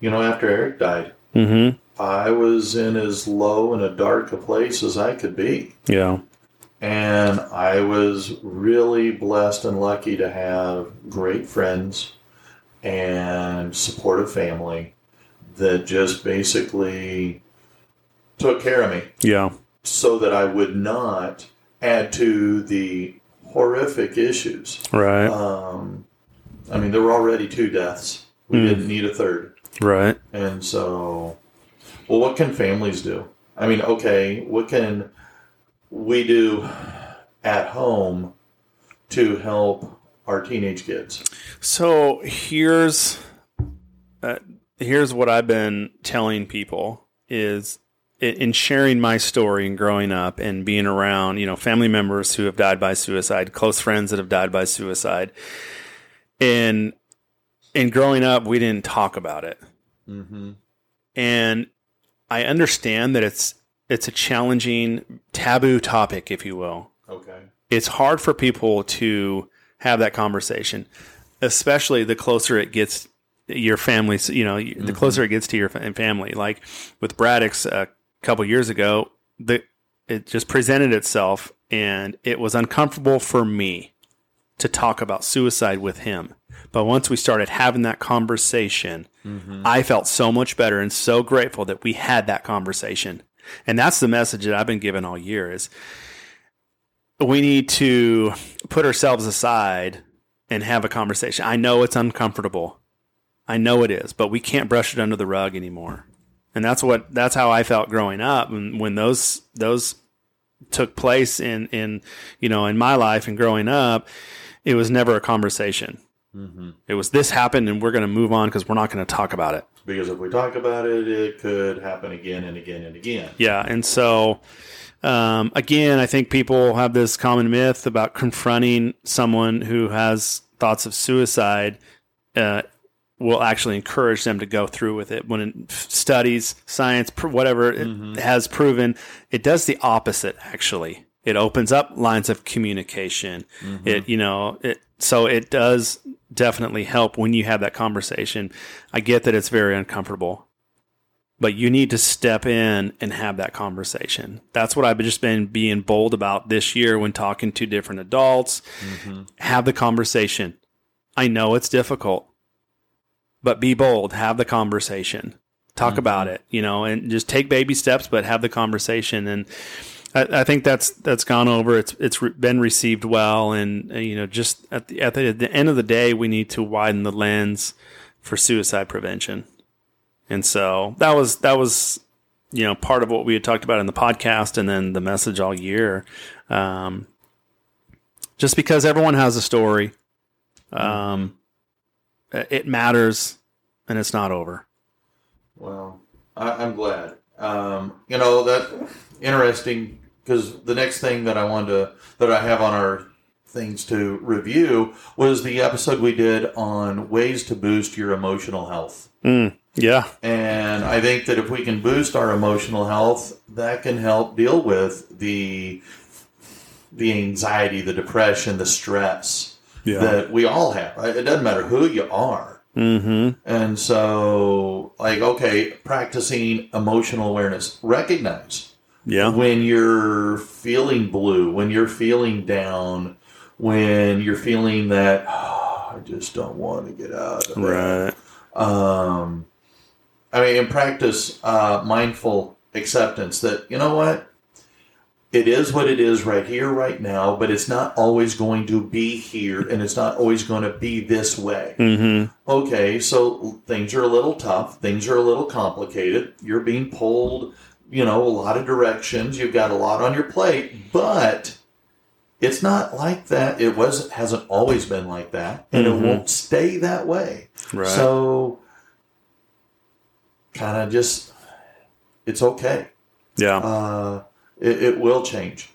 [SPEAKER 1] you know, after Eric died,
[SPEAKER 2] Mm-hmm.
[SPEAKER 1] I was in as low and a dark a place as I could be.
[SPEAKER 2] Yeah.
[SPEAKER 1] And I was really blessed and lucky to have great friends and supportive family that just basically took care of me
[SPEAKER 2] Yeah.
[SPEAKER 1] so that I would not add to the horrific issues.
[SPEAKER 2] Right.
[SPEAKER 1] Um, I mean, there were already two deaths. We
[SPEAKER 2] Mm.
[SPEAKER 1] didn't need a third.
[SPEAKER 2] right.
[SPEAKER 1] And so, well, what can families do? I mean, okay, what can we do at home to help our teenage kids?
[SPEAKER 2] So here's uh, here's what I've been telling people is in- in sharing my story and growing up and being around, you know, family members who have died by suicide, close friends that have died by suicide. And in growing up, we didn't talk about it.
[SPEAKER 1] Mm-hmm.
[SPEAKER 2] And I understand that it's it's a challenging taboo topic, if you will
[SPEAKER 1] Okay.
[SPEAKER 2] it's hard for people to have that conversation, especially the closer it gets your family. You know, the closer it gets to your family. Like with Braddock's a couple years ago, the it just presented itself, and it was uncomfortable for me to talk about suicide with him. But once we started having that conversation, mm-hmm. I felt so much better and so grateful that we had that conversation. And that's the message that I've been given all year is we need to put ourselves aside and have a conversation. I know it's uncomfortable. I know it is, but we can't brush it under the rug anymore. And that's what that's how I felt growing up when when those those took place in in you know in my life and growing up, it was never a conversation.
[SPEAKER 1] Mm-hmm.
[SPEAKER 2] It was this happened and we're going to move on because we're not going to talk about it.
[SPEAKER 1] Because if we talk about it, it could happen again and again and again.
[SPEAKER 2] Yeah, and so um, again, I think people have this common myth about confronting someone who has thoughts of suicide uh, will actually encourage them to go through with it. When studies, science, pr- whatever it has proven, it does the opposite. Actually, it opens up lines of communication. Mm-hmm. It you know it so it does definitely help when you have that conversation. I get that it's very uncomfortable but you need to step in and have that conversation. That's what I've just been being bold about this year when talking to different adults. Mm-hmm. Have the conversation. I know it's difficult, but be bold. Have the conversation. Talk mm-hmm. about it, you know, and just take baby steps, but have the conversation. And I, I think that's that's gone over. It's it's been received well, and uh, you know, just at the, at the at the end of the day, we need to widen the lens for suicide prevention. And so that was that was you know part of what we had talked about in the podcast, and then the message all year. Um, just because everyone has a story, um, it matters, and it's not over.
[SPEAKER 1] Well, I, I'm glad. Um, you know that interesting because the next thing that I wanted to that I have on our things to review was the episode we did on ways to boost your emotional health.
[SPEAKER 2] Mm, yeah,
[SPEAKER 1] And I think that if we can boost our emotional health, that can help deal with the the anxiety, the depression, the stress
[SPEAKER 2] yeah,
[SPEAKER 1] that we all have. It doesn't matter who you are.
[SPEAKER 2] mm-hmm.
[SPEAKER 1] And so, like, okay, practicing emotional awareness, recognize
[SPEAKER 2] yeah,
[SPEAKER 1] when you're feeling blue, when you're feeling down, when you're feeling that, "Oh, I just don't want to get out of
[SPEAKER 2] right,
[SPEAKER 1] Um, I mean, and practice uh, mindful acceptance that you know what it is what it is right here, right now, but it's not always going to be here and it's not always going to be this way.
[SPEAKER 2] Mm-hmm.
[SPEAKER 1] Okay, so things are a little tough, things are a little complicated. You're being pulled, you know, a lot of directions. You've got a lot on your plate, but it's not like that. It was hasn't always been like that, and
[SPEAKER 2] Mhm.
[SPEAKER 1] it won't stay that way.
[SPEAKER 2] Right.
[SPEAKER 1] So kind of just it's okay
[SPEAKER 2] yeah.
[SPEAKER 1] uh, it, it will change.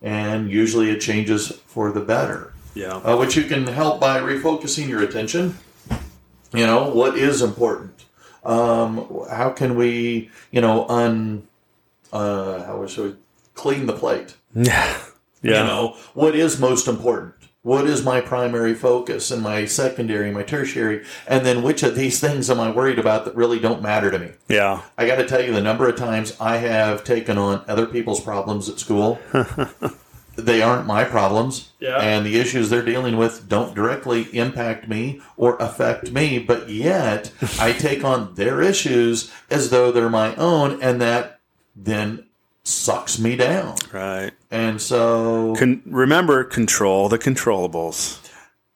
[SPEAKER 1] And usually it changes for the better,
[SPEAKER 2] yeah.
[SPEAKER 1] uh, which you can help by refocusing your attention. You know, what is important? Um, how can we, you know, un, uh, how should we clean the plate?
[SPEAKER 2] Yeah. Yeah.
[SPEAKER 1] You know, what is most important? What is my primary focus and my secondary, my tertiary? And then which of these things am I worried about that really don't matter to me?
[SPEAKER 2] Yeah.
[SPEAKER 1] I got to tell you, the number of times I have taken on other people's problems at school, they aren't my problems.
[SPEAKER 2] Yeah.
[SPEAKER 1] And the issues they're dealing with don't directly impact me or affect me, but yet I take on their issues as though they're my own, and that then sucks me down.
[SPEAKER 2] Right.
[SPEAKER 1] And so,
[SPEAKER 2] Con- remember, control the controllables.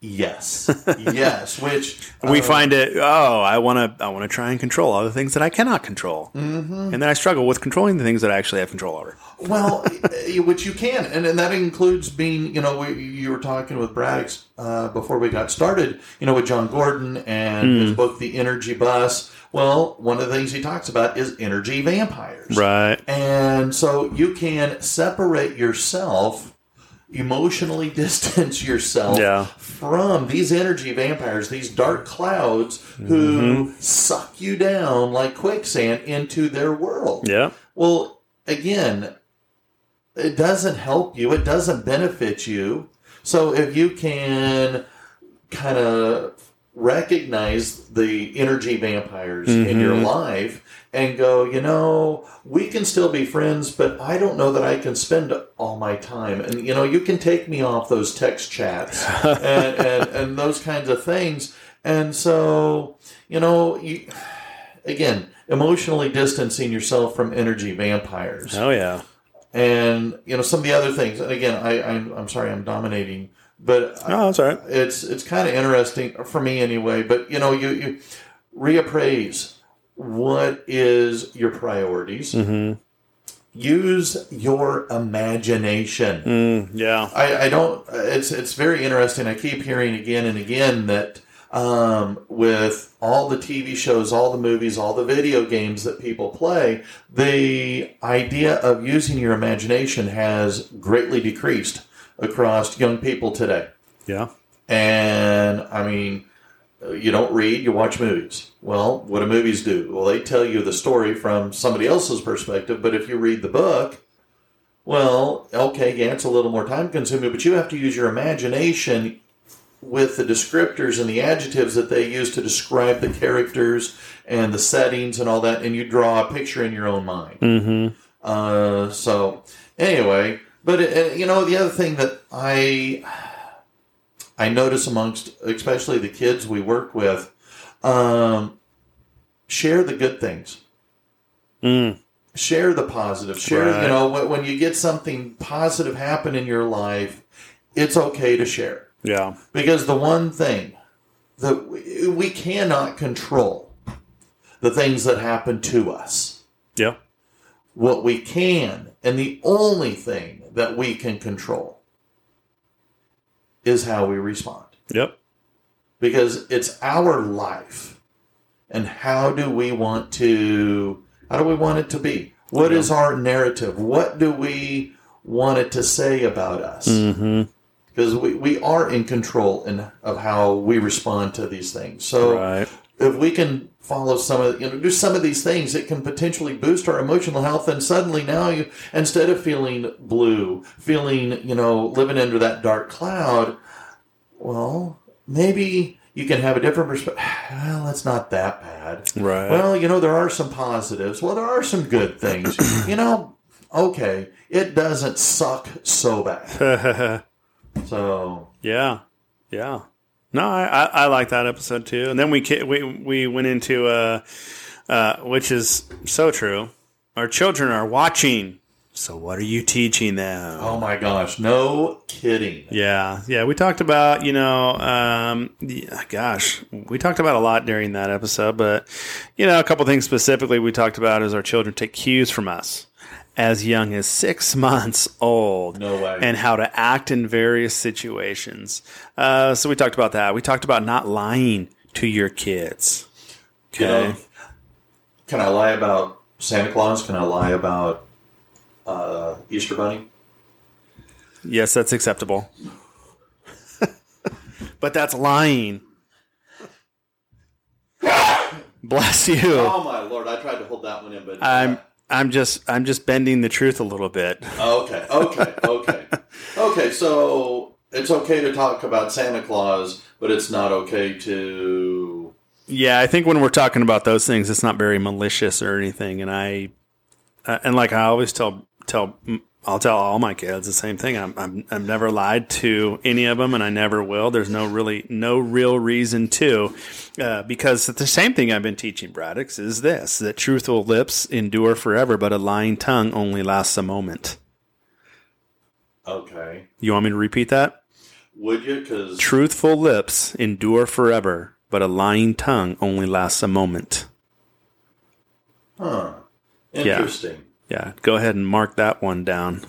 [SPEAKER 1] yes, yes, which
[SPEAKER 2] we
[SPEAKER 1] uh,
[SPEAKER 2] find it. Oh, I want to. I want to try and control all the things that I cannot control, mm-hmm. and then I struggle with controlling the things that I actually have control over.
[SPEAKER 1] Well, eh, which you can, and, and that includes being, you know, we, you were talking with Brad uh, before we got started, you know, with Jon Gordon and his book, The Energy Bus. Well, one of the things he talks about is energy vampires.
[SPEAKER 2] Right.
[SPEAKER 1] And so you can separate yourself, emotionally distance yourself
[SPEAKER 2] Yeah.
[SPEAKER 1] from these energy vampires, these dark clouds who mm-hmm. suck you down like quicksand into their world.
[SPEAKER 2] Yeah.
[SPEAKER 1] Well, again, it doesn't help you, it doesn't benefit you. So if you can kind of recognize the energy vampires in mm-hmm. your life and go, you know, we can still be friends, but I don't know that I can spend all my time. And, you know, you can take me off those text chats and, and, and those kinds of things. And so, you know, you, again, emotionally distancing yourself from energy vampires
[SPEAKER 2] Oh yeah.
[SPEAKER 1] and you know some of the other things and again i i'm, I'm sorry i'm dominating but
[SPEAKER 2] No, that's all right.
[SPEAKER 1] it's it's kind of interesting for me anyway but you know you you reappraise what is your priorities
[SPEAKER 2] Mm-hmm.
[SPEAKER 1] use your imagination
[SPEAKER 2] Mm, yeah.
[SPEAKER 1] I, I don't. It's it's very interesting. I keep hearing again and again that um, with all the TV shows, all the movies, all the video games that people play, the idea of using your imagination has greatly decreased across young people today.
[SPEAKER 2] Yeah.
[SPEAKER 1] And I mean, you don't read, you watch movies. Well, what do movies do? Well, they tell you the story from somebody else's perspective, but if you read the book, well, okay, yeah, it's a little more time consuming, but you have to use your imagination with the descriptors and the adjectives that they use to describe the characters and the settings and all that, and you draw a picture in your own mind.
[SPEAKER 2] Mm-hmm.
[SPEAKER 1] Uh, so anyway, but uh, you know the other thing that I I notice amongst especially the kids we work with, um, share the good things,
[SPEAKER 2] Mm.
[SPEAKER 1] share the positive, share
[SPEAKER 2] Right.
[SPEAKER 1] you know when, when you get something positive happen in your life, it's okay to share
[SPEAKER 2] Yeah.
[SPEAKER 1] because the one thing that we, we cannot control the things that happen to us.
[SPEAKER 2] Yeah.
[SPEAKER 1] What we can, and the only thing that we can control, is how we respond.
[SPEAKER 2] Yep.
[SPEAKER 1] Because it's our life. And how do we want to, how do we want it to be? What is our narrative? What do we want it to say about us?
[SPEAKER 2] Mm-hmm.
[SPEAKER 1] Because we, we are in control in, of how we respond to these things. So
[SPEAKER 2] Right.
[SPEAKER 1] If we can follow some of you know do some of these things it can potentially boost our emotional health and suddenly now you instead of feeling blue feeling you know living under that dark cloud well maybe you can have a different perspective well it's not that bad
[SPEAKER 2] Right.
[SPEAKER 1] well you know there are some positives well there are some good things you know okay it doesn't suck so bad so
[SPEAKER 2] yeah. Yeah. No, I, I, I like that episode too. And then we we we went into uh, uh, which is so true. Our children are watching. So what are you teaching them?
[SPEAKER 1] Oh my gosh, no kidding.
[SPEAKER 2] Yeah, yeah. We talked about you know, um, gosh, we talked about a lot during that episode, but you know, a couple things specifically we talked about is our children take cues from us as young as six months old.
[SPEAKER 1] No way.
[SPEAKER 2] And how to act in various situations. Uh, so we talked about that. We talked about not lying to your kids. Okay.
[SPEAKER 1] know, can I lie about Santa Claus? Can I lie about uh, Easter Bunny?
[SPEAKER 2] Yes, that's acceptable. but that's lying. Bless you.
[SPEAKER 1] Oh my lord! I tried to hold that one in, but
[SPEAKER 2] I'm I'm just I'm just bending the truth a little bit.
[SPEAKER 1] okay, okay, okay, okay. So it's okay to talk about Santa Claus, but it's not okay to.
[SPEAKER 2] Yeah, I think when we're talking about those things, it's not very malicious or anything. And I uh, and like I always tell tell I'll tell all my kids the same thing. I'm, I'm I've never lied to any of them, and I never will. There's no really no real reason to, uh, because the same thing I've been teaching Braddocks is this: that truthful lips endure forever, but a lying tongue only lasts a moment.
[SPEAKER 1] Okay,
[SPEAKER 2] You want me to repeat that?
[SPEAKER 1] would you? Because
[SPEAKER 2] Truthful lips endure forever, but a lying tongue only lasts a moment.
[SPEAKER 1] huh? Interesting.
[SPEAKER 2] Yeah, go ahead and mark that one down.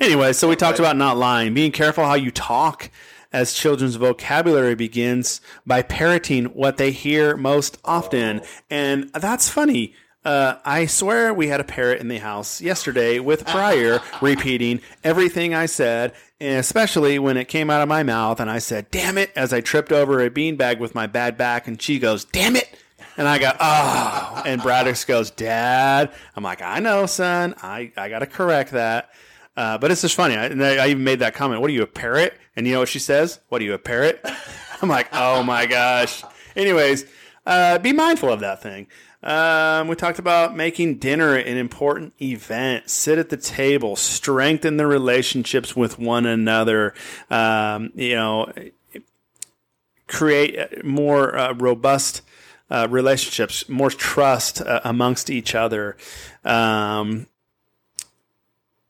[SPEAKER 2] Anyway, so we talked about not lying, being careful how you talk as children's vocabulary begins by parroting what they hear most often. And that's funny. Uh, I swear we had a parrot in the house yesterday with Briar repeating everything I said, especially when it came out of my mouth and I said, damn it, as I tripped over a beanbag with my bad back, and she goes, damn it. And I go, oh. And Braddock goes, Dad. I'm like, I know, son. I, I got to correct that. Uh, but it's just funny. I, I even made that comment. What are you, a parrot? And you know what she says? What are you, a parrot? I'm like, oh my gosh. Anyways, uh, be mindful of that thing. Um, we talked about making dinner an important event. Sit at the table, strengthen the relationships with one another. Um, you know, create more uh, robust uh, relationships, more trust uh, amongst each other. Um,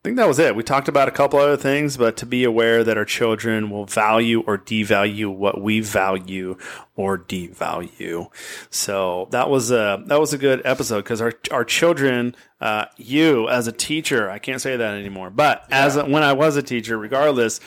[SPEAKER 2] I think that was it. We talked about a couple other things, but to be aware that our children will value or devalue what we value or devalue. So that was a that was a good episode because our our children, uh, you as a teacher, I can't say that anymore, but as a, when I was a teacher, regardless,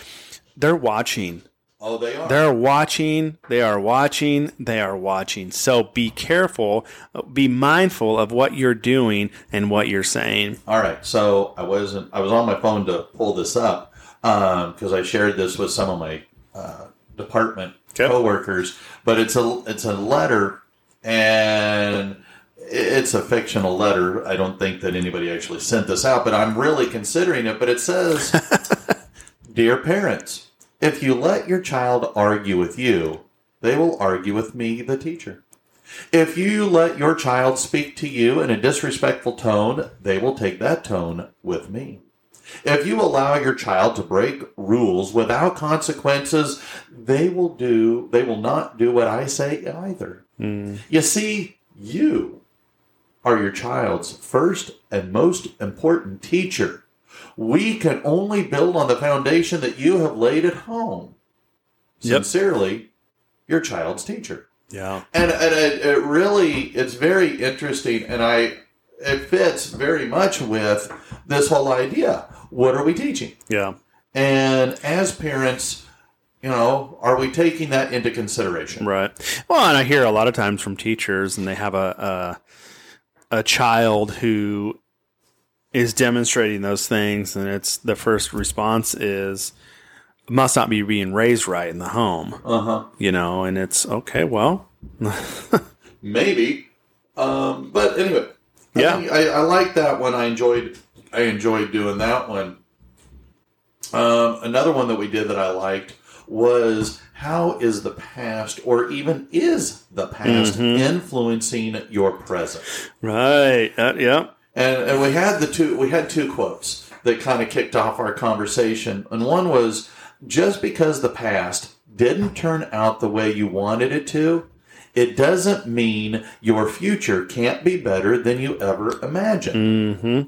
[SPEAKER 2] they're watching.
[SPEAKER 1] Oh, they are.
[SPEAKER 2] They're watching, they are watching, they are watching. So be careful, be mindful of what you're doing and what you're saying.
[SPEAKER 1] All right, so I wasn't. I was on my phone to pull this up because I shared this with some of my uh, department
[SPEAKER 2] Okay.
[SPEAKER 1] coworkers. But it's a it's a letter, and it's a fictional letter. I don't think that anybody actually sent this out, but I'm really considering it. But it says, "Dear parents, if you let your child argue with you, they will argue with me, the teacher." If you let your child speak to you in a disrespectful tone, they will take that tone with me. If you allow your child to break rules without consequences, they will do they will not do what I say either. Hmm. You see, you are your child's first and most important teacher. We can only build on the foundation that you have laid at home.
[SPEAKER 2] Yep.
[SPEAKER 1] Sincerely, your child's teacher
[SPEAKER 2] Yeah.
[SPEAKER 1] and and it, it really it's very interesting and i it fits very much with this whole idea what are we teaching
[SPEAKER 2] Yeah.
[SPEAKER 1] and as parents you know are we taking that into consideration
[SPEAKER 2] Right. Well, and I hear a lot of times from teachers, and they have a a, a child who is demonstrating those things, and it's the first response is must not be being raised right in the home,
[SPEAKER 1] uh-huh
[SPEAKER 2] you know, and it's okay. Well,
[SPEAKER 1] maybe um but anyway I
[SPEAKER 2] Yeah.
[SPEAKER 1] I, I like that one i enjoyed i enjoyed doing that one um another one that we did that i liked was how is the past or even is the past influencing your present
[SPEAKER 2] right. Uh, yeah.
[SPEAKER 1] And, and we had the two we had two quotes that kind of kicked off our conversation and one was just because the past didn't turn out the way you wanted it to, it doesn't mean your future can't be better than you ever imagined.
[SPEAKER 2] Mm-hmm.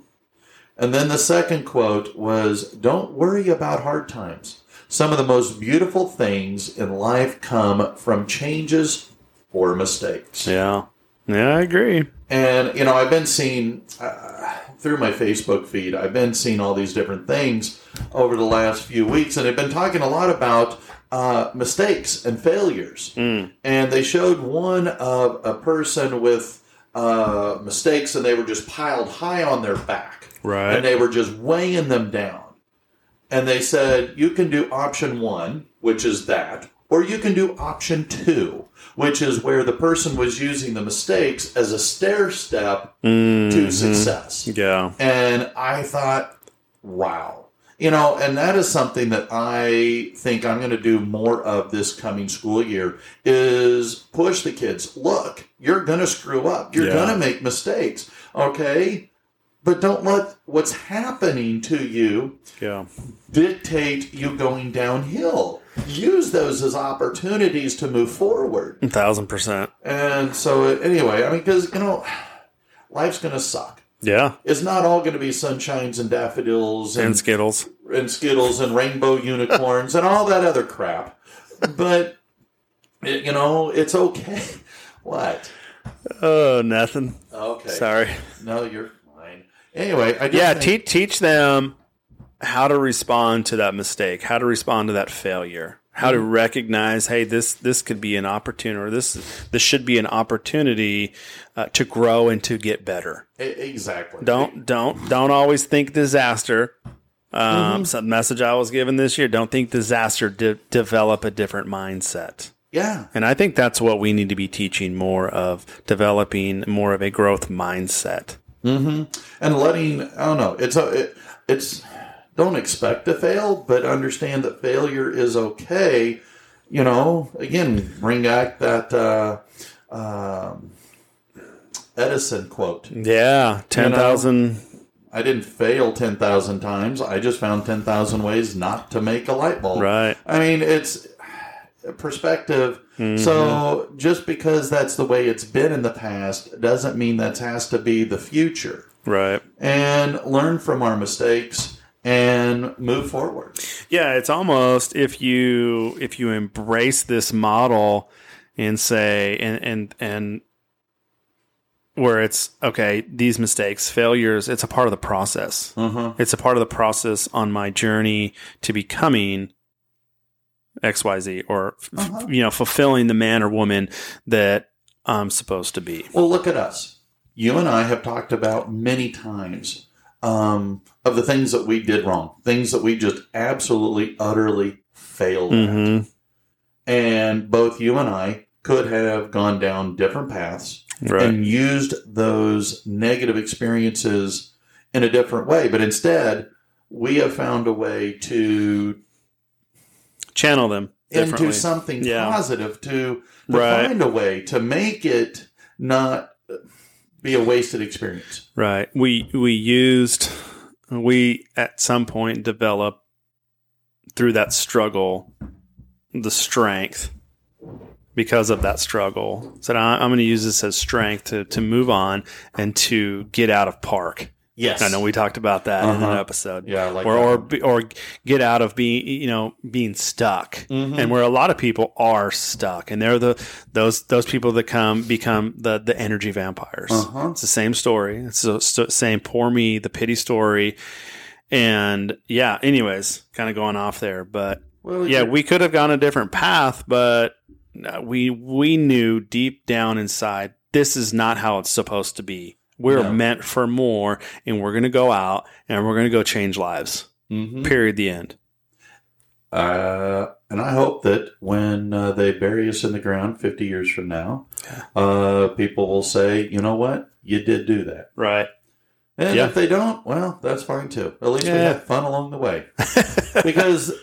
[SPEAKER 1] And then the second quote was Don't worry about hard times. Some of the most beautiful things in life come from changes or mistakes.
[SPEAKER 2] Yeah. Yeah, I agree.
[SPEAKER 1] And, you know, I've been seeing uh, through my Facebook feed, I've been seeing all these different things over the last few weeks, and they've been talking a lot about uh, mistakes and failures.
[SPEAKER 2] Mm.
[SPEAKER 1] And they showed one of a person with uh, mistakes, and they were just piled high on their back
[SPEAKER 2] Right.
[SPEAKER 1] and they were just weighing them down. And they said, you can do option one, which is that, or you can do option two, which is where the person was using the mistakes as a stair step to
[SPEAKER 2] Mhm.
[SPEAKER 1] success.
[SPEAKER 2] Yeah.
[SPEAKER 1] And I thought, wow. You know, and that is something that I think I'm going to do more of this coming school year is push the kids. Look, you're going to screw up. You're
[SPEAKER 2] Yeah.
[SPEAKER 1] going to make mistakes. Okay? But don't let what's happening to you
[SPEAKER 2] Yeah.
[SPEAKER 1] dictate you going downhill. Use those as opportunities to move forward.
[SPEAKER 2] A thousand percent.
[SPEAKER 1] And so, anyway, I mean, because, you know, life's going to suck.
[SPEAKER 2] Yeah.
[SPEAKER 1] It's not all going to be sunshines and daffodils
[SPEAKER 2] And
[SPEAKER 1] and,
[SPEAKER 2] Skittles.
[SPEAKER 1] and skittles and rainbow unicorns and all that other crap. But, it, you know, it's okay. What?
[SPEAKER 2] Oh, nothing.
[SPEAKER 1] Okay.
[SPEAKER 2] Sorry.
[SPEAKER 1] No, you're fine. Anyway, I just
[SPEAKER 2] Yeah,
[SPEAKER 1] think-
[SPEAKER 2] teach teach them how to respond to that mistake, how to respond to that failure, how to recognize, hey, this this could be an opportunity, or this this should be an opportunity uh, to grow and to get better.
[SPEAKER 1] Exactly.
[SPEAKER 2] Don't don't don't always think disaster. Um, so the message I was given this year: don't think disaster. De- develop a different mindset.
[SPEAKER 1] Yeah.
[SPEAKER 2] And I think that's what we need to be teaching more of, developing more of a growth mindset. Hmm.
[SPEAKER 1] and letting I don't know. It's a it, it's don't expect to fail, but understand that failure is okay. You know, again, bring back that uh, um, Edison quote.
[SPEAKER 2] Yeah, ten thousand.
[SPEAKER 1] I didn't fail ten thousand times. I just found ten thousand ways not to make a light bulb.
[SPEAKER 2] Right.
[SPEAKER 1] I mean, it's perspective. So just because that's the way it's been in the past doesn't mean that has to be the future.
[SPEAKER 2] Right.
[SPEAKER 1] And learn from our mistakes and move forward.
[SPEAKER 2] Yeah, it's almost if you if you embrace this model and say and and and where it's okay, these mistakes, failures, it's a part of the process.
[SPEAKER 1] Uh-huh.
[SPEAKER 2] It's a part of the process on my journey to becoming XYZ or
[SPEAKER 1] Uh-huh.
[SPEAKER 2] you know, fulfilling the man or woman that I'm supposed to be.
[SPEAKER 1] Well, look at us. You and I have talked about many times um, of the things that we did wrong, things that we just absolutely, utterly failed at.
[SPEAKER 2] Mhm.
[SPEAKER 1] And both you and I could have gone down different paths
[SPEAKER 2] Right.
[SPEAKER 1] and used those negative experiences in a different way. But instead, we have found a way to
[SPEAKER 2] Channel them
[SPEAKER 1] into something
[SPEAKER 2] Yeah.
[SPEAKER 1] positive to, to
[SPEAKER 2] Right.
[SPEAKER 1] find a way to make it not be a wasted experience.
[SPEAKER 2] Right. We we used we at some point develop through that struggle the strength because of that struggle. So I'm going to use this as strength to to move on and to get out of park.
[SPEAKER 1] Yes,
[SPEAKER 2] I know we talked about that in
[SPEAKER 1] Uh-huh.
[SPEAKER 2] an episode.
[SPEAKER 1] Yeah, like
[SPEAKER 2] or
[SPEAKER 1] that
[SPEAKER 2] or be- or get out of being you know being stuck.
[SPEAKER 1] Mhm.
[SPEAKER 2] and where a lot of people are stuck. And they're the those those people that come become the the energy vampires.
[SPEAKER 1] Uh-huh.
[SPEAKER 2] it's the same story. It's the st- same poor me the pity story. And yeah anyways kind of going off there. But
[SPEAKER 1] Well,
[SPEAKER 2] yeah. we could have gone a different path but we we knew deep down inside this is not how it's supposed to be we're
[SPEAKER 1] No.
[SPEAKER 2] meant for more and we're going to go out and we're going to go change lives
[SPEAKER 1] Mhm.
[SPEAKER 2] period the end
[SPEAKER 1] Uh, and I hope that when uh, they bury us in the ground 50 years from now, uh, people will say, you know what? You did do that.
[SPEAKER 2] right
[SPEAKER 1] And
[SPEAKER 2] Yeah.
[SPEAKER 1] if they don't, well, that's fine too. At least we had fun along the way. because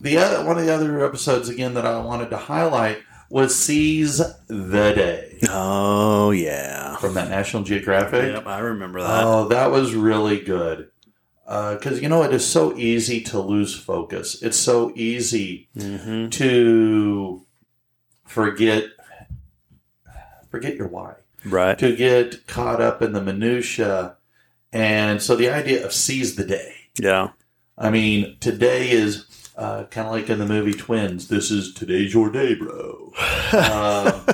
[SPEAKER 1] the other, one of the other episodes again that I wanted to highlight was Seize the Day
[SPEAKER 2] oh yeah
[SPEAKER 1] from that National Geographic.
[SPEAKER 2] Yep, I remember that.
[SPEAKER 1] Oh, that was really good. because you know it is so easy to lose focus. It's so easy
[SPEAKER 2] Mm-hmm.
[SPEAKER 1] to forget forget your why
[SPEAKER 2] Right.
[SPEAKER 1] to get caught up in the minutia and so the idea of seize the day
[SPEAKER 2] Yeah.
[SPEAKER 1] i mean today is uh, kind of like in the movie twins this is today's your day bro um,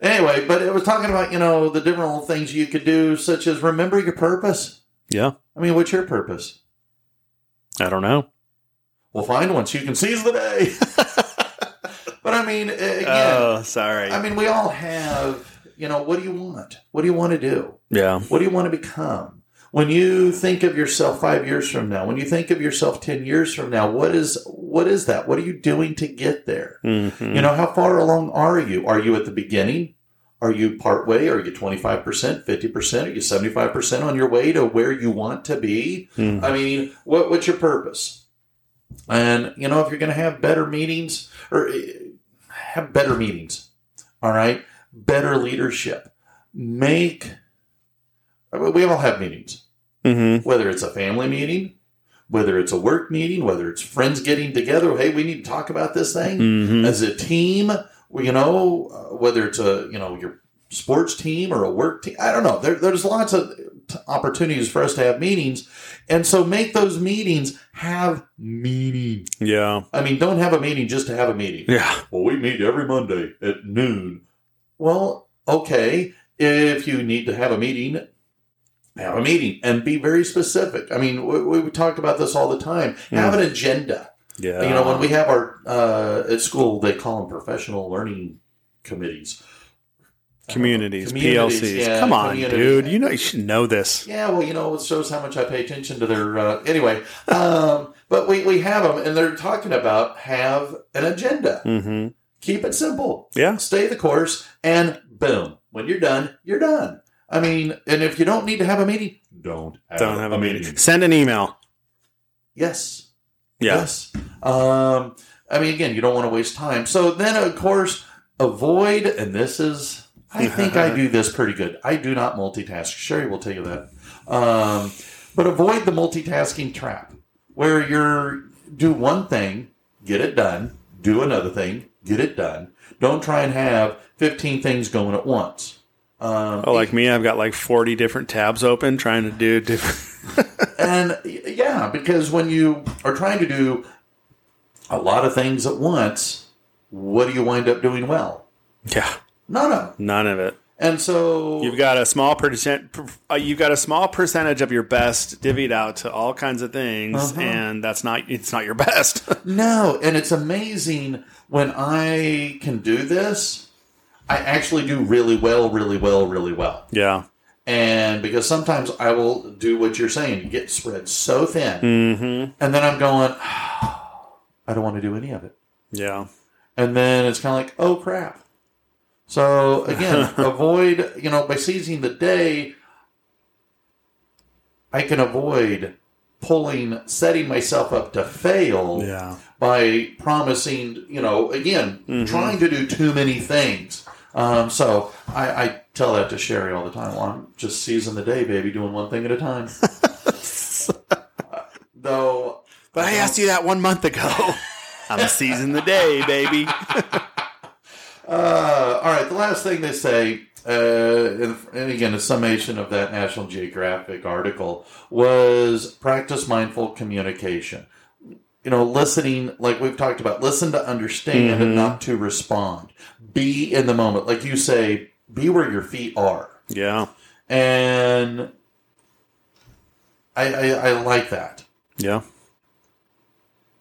[SPEAKER 1] anyway but it was talking about you know the different little things you could do such as remember your purpose
[SPEAKER 2] Yeah.
[SPEAKER 1] i mean what's your purpose
[SPEAKER 2] I don't know.
[SPEAKER 1] We'll find one so you can seize the day but i mean again
[SPEAKER 2] Oh, sorry.
[SPEAKER 1] I mean, we all have, you know, what do you want? What do you want to do?
[SPEAKER 2] yeah.
[SPEAKER 1] What do you want to become? When you think of yourself five years from now, when you think of yourself 10 years from now, what is, what is that? What are you doing to get there?
[SPEAKER 2] Mm-hmm.
[SPEAKER 1] You know, how far along are you? Are you at the beginning? Are you part way? Are you 25%, 50%? Are you 75% on your way to where you want to be?
[SPEAKER 2] Mhm.
[SPEAKER 1] I mean, what, what's your purpose? And, you know, if you're going to have better meetings or eh, have better meetings, all right, better leadership, make, we all have meetings,
[SPEAKER 2] Mm-hmm.
[SPEAKER 1] whether it's a family meeting, whether it's a work meeting, whether it's friends getting together. Hey, we need to talk about this thing
[SPEAKER 2] Mm-hmm.
[SPEAKER 1] as a team. You know, uh, whether it's a, you know, your sports team or a work team. I don't know. There, there's lots of t- opportunities for us to have meetings. And so make those meetings have meaning.
[SPEAKER 2] Yeah.
[SPEAKER 1] I mean, don't have a meeting just to have a meeting.
[SPEAKER 2] Yeah.
[SPEAKER 1] Well, we meet every Monday at noon. Well, okay. If you need to have a meeting, have a meeting and be very specific. I mean, we, we talk about this all the time. Have an agenda.
[SPEAKER 2] Yeah.
[SPEAKER 1] You know, when we have our, uh, at school, they call them professional learning committees.
[SPEAKER 2] communities,
[SPEAKER 1] Communities,
[SPEAKER 2] PLCs.
[SPEAKER 1] yeah,
[SPEAKER 2] Come on, dude. You know you should know this.
[SPEAKER 1] Yeah, well, you know, it shows how much I pay attention to their. Uh, anyway, um, but we, we have them, and they're talking about have an agenda.
[SPEAKER 2] Mm-hmm.
[SPEAKER 1] Keep it simple.
[SPEAKER 2] Yeah.
[SPEAKER 1] Stay the course, and boom. When you're done, you're done. I mean, and if you don't need to have a meeting, don't have,
[SPEAKER 2] Don't have a meeting. Send an email.
[SPEAKER 1] Yes.
[SPEAKER 2] Yeah.
[SPEAKER 1] Yes. Um, I mean, again, you don't want to waste time. So then, of course, avoid, and this is, I think I do this pretty good. I do not multitask. Sherry will tell you that. Um, but avoid the multitasking trap where you're do one thing, get it done, do another thing, get it done. Don't try and have 15 things going at once. Um,
[SPEAKER 2] Oh, like me, I've got like 40 different tabs open trying to do different.
[SPEAKER 1] and yeah, because when you are trying to do a lot of things at once, what do you wind up doing well?
[SPEAKER 2] yeah.
[SPEAKER 1] None of them.
[SPEAKER 2] None of it.
[SPEAKER 1] And so,
[SPEAKER 2] You've got a small percent. Uh, you've got a small percentage of your best divvied out to all kinds of things,
[SPEAKER 1] Uh-huh.
[SPEAKER 2] and that's not. It's not your best.
[SPEAKER 1] no, and it's amazing when I can do this. I actually do really well, really well, really well.
[SPEAKER 2] yeah.
[SPEAKER 1] And because sometimes I will do what you're saying, get spread so thin,
[SPEAKER 2] Mm-hmm.
[SPEAKER 1] and then I'm going, I don't want to do any of it.
[SPEAKER 2] Yeah.
[SPEAKER 1] and then it's kind of like, oh crap. So again, avoid, you know, by seizing the day, I can avoid pulling, setting myself up to fail
[SPEAKER 2] Yeah.
[SPEAKER 1] by promising, you know, again, trying to do too many things. Um, so I, I tell that to Sherry all the time. Well, I'm just seizing the day, baby, doing one thing at a time. Though
[SPEAKER 2] But I asked you that one month ago. I'm seizing the day, baby.
[SPEAKER 1] Uh, all right, the last thing they say, uh, and again, a summation of that National Geographic article was practice mindful communication. You know, listening, like we've talked about, listen to understand and mm-hmm. not to respond. Be in the moment. Like you say, be where your feet are.
[SPEAKER 2] Yeah.
[SPEAKER 1] And I, I, I like that.
[SPEAKER 2] Yeah.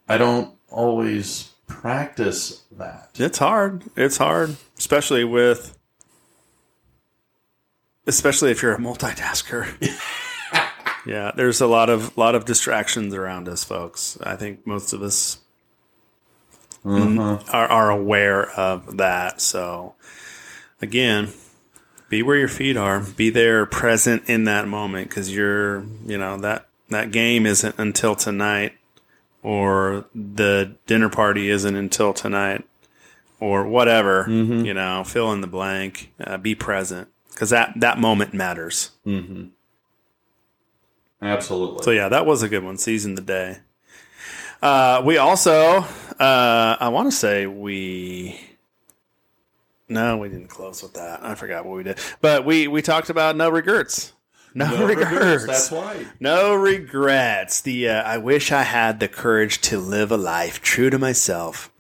[SPEAKER 1] I don't always practice that.
[SPEAKER 2] It's hard. It's hard, especially with, especially if you're a multitasker. yeah, there's a lot of lot of distractions around us, folks. I think most of us mm-hmm. are, are aware of that. So, again, be where your feet are. Be there, present in that moment, because you're, you know, that that game isn't until tonight or the dinner party isn't until tonight or whatever mm-hmm. you know fill in the blank uh, be present because that that moment matters mm-hmm.
[SPEAKER 1] Absolutely.
[SPEAKER 2] So yeah, that was a good one. Season the day. Uh, we also, uh, I want to say we. No, we didn't close with that. I forgot what we did, but we we talked about no regrets. No,
[SPEAKER 1] No
[SPEAKER 2] regrets.
[SPEAKER 1] regrets, That's right.
[SPEAKER 2] No regrets. The uh, I wish I had the courage to live a life true to myself,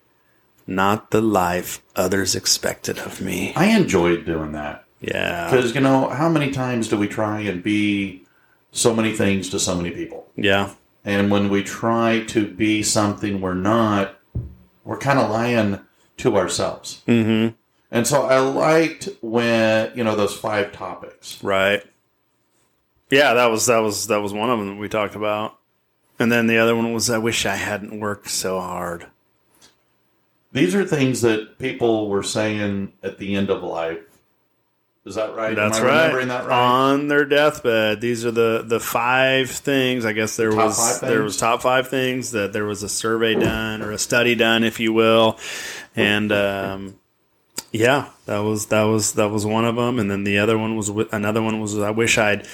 [SPEAKER 2] not the life others expected of me.
[SPEAKER 1] I enjoyed doing that
[SPEAKER 2] Yeah.
[SPEAKER 1] because you know how many times do we try and be so many things to so many people,
[SPEAKER 2] Yeah.
[SPEAKER 1] and when we try to be something we're not, we're kind of lying to ourselves.
[SPEAKER 2] Mm-hmm.
[SPEAKER 1] And so I liked when you know those five topics.
[SPEAKER 2] Right. Yeah, that was that was that was one of them that we talked about. And then the other one was I wish I hadn't worked so hard.
[SPEAKER 1] These are things that people were saying at the end of life. Is that right?
[SPEAKER 2] That's
[SPEAKER 1] Am I
[SPEAKER 2] right.
[SPEAKER 1] remembering that right?
[SPEAKER 2] On their deathbed, these are the the five things. I guess there
[SPEAKER 1] Top
[SPEAKER 2] was there was top five things that there was a survey done or a study done, if you will, and um, yeah, that was that was that was one of them. And then the other one was another one was I wish I'd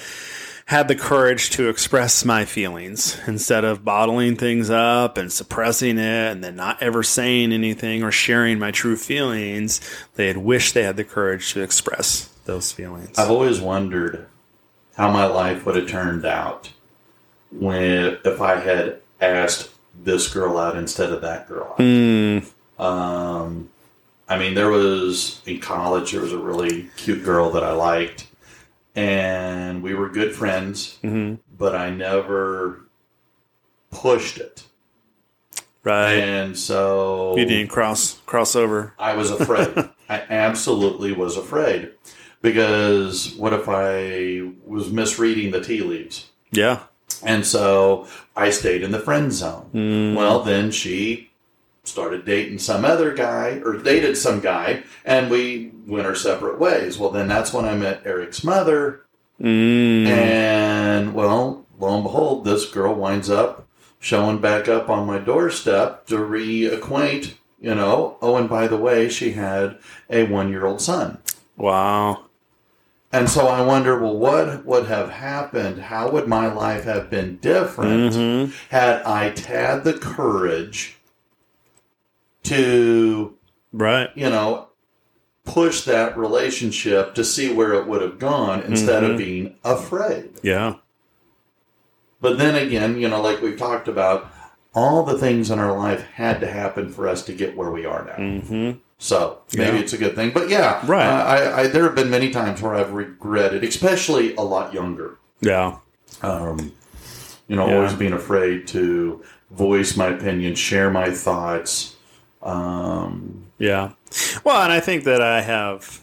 [SPEAKER 2] had the courage to express my feelings instead of bottling things up and suppressing it and then not ever saying anything or sharing my true feelings. They had wished they had the courage to express those feelings.
[SPEAKER 1] I've always wondered how my life would have turned out when if I had asked this girl out instead of that girl. out.
[SPEAKER 2] Mm,
[SPEAKER 1] Um, I mean, there was in college. There was a really cute girl that I liked, and we were good friends.
[SPEAKER 2] mhm.
[SPEAKER 1] But I never pushed it,
[SPEAKER 2] Right.
[SPEAKER 1] and so
[SPEAKER 2] You didn't cross crossover.
[SPEAKER 1] I was afraid. I absolutely was afraid because what if I was misreading the tea leaves?
[SPEAKER 2] Yeah.
[SPEAKER 1] And so I stayed in the friend zone.
[SPEAKER 2] Mm,
[SPEAKER 1] Well, then she started dating some other guy or dated some guy and we went our separate ways. Well, then that's when I met Eric's mother.
[SPEAKER 2] mm,
[SPEAKER 1] And well, lo and behold, this girl winds up showing back up on my doorstep to reacquaint, you know. Oh, and by the way, she had a one year old son.
[SPEAKER 2] wow.
[SPEAKER 1] And so I wonder, well, what would have happened? How would my life have been different
[SPEAKER 2] Mhm.
[SPEAKER 1] had I had the courage to,
[SPEAKER 2] Right.
[SPEAKER 1] you know, push that relationship to see where it would have gone instead
[SPEAKER 2] Mhm.
[SPEAKER 1] of being afraid?
[SPEAKER 2] Yeah.
[SPEAKER 1] But then again, you know, like we've talked about, all the things in our life had to happen for us to get where we are now.
[SPEAKER 2] hmm
[SPEAKER 1] So maybe
[SPEAKER 2] Yeah.
[SPEAKER 1] it's a good thing. But yeah,
[SPEAKER 2] Right.
[SPEAKER 1] uh, I, I, there have been many times where I've regretted, especially a lot younger.
[SPEAKER 2] Yeah.
[SPEAKER 1] Um, you know,
[SPEAKER 2] Yeah.
[SPEAKER 1] always being afraid to voice my opinion, share my thoughts. Um,
[SPEAKER 2] Yeah. Well, and I think that I have.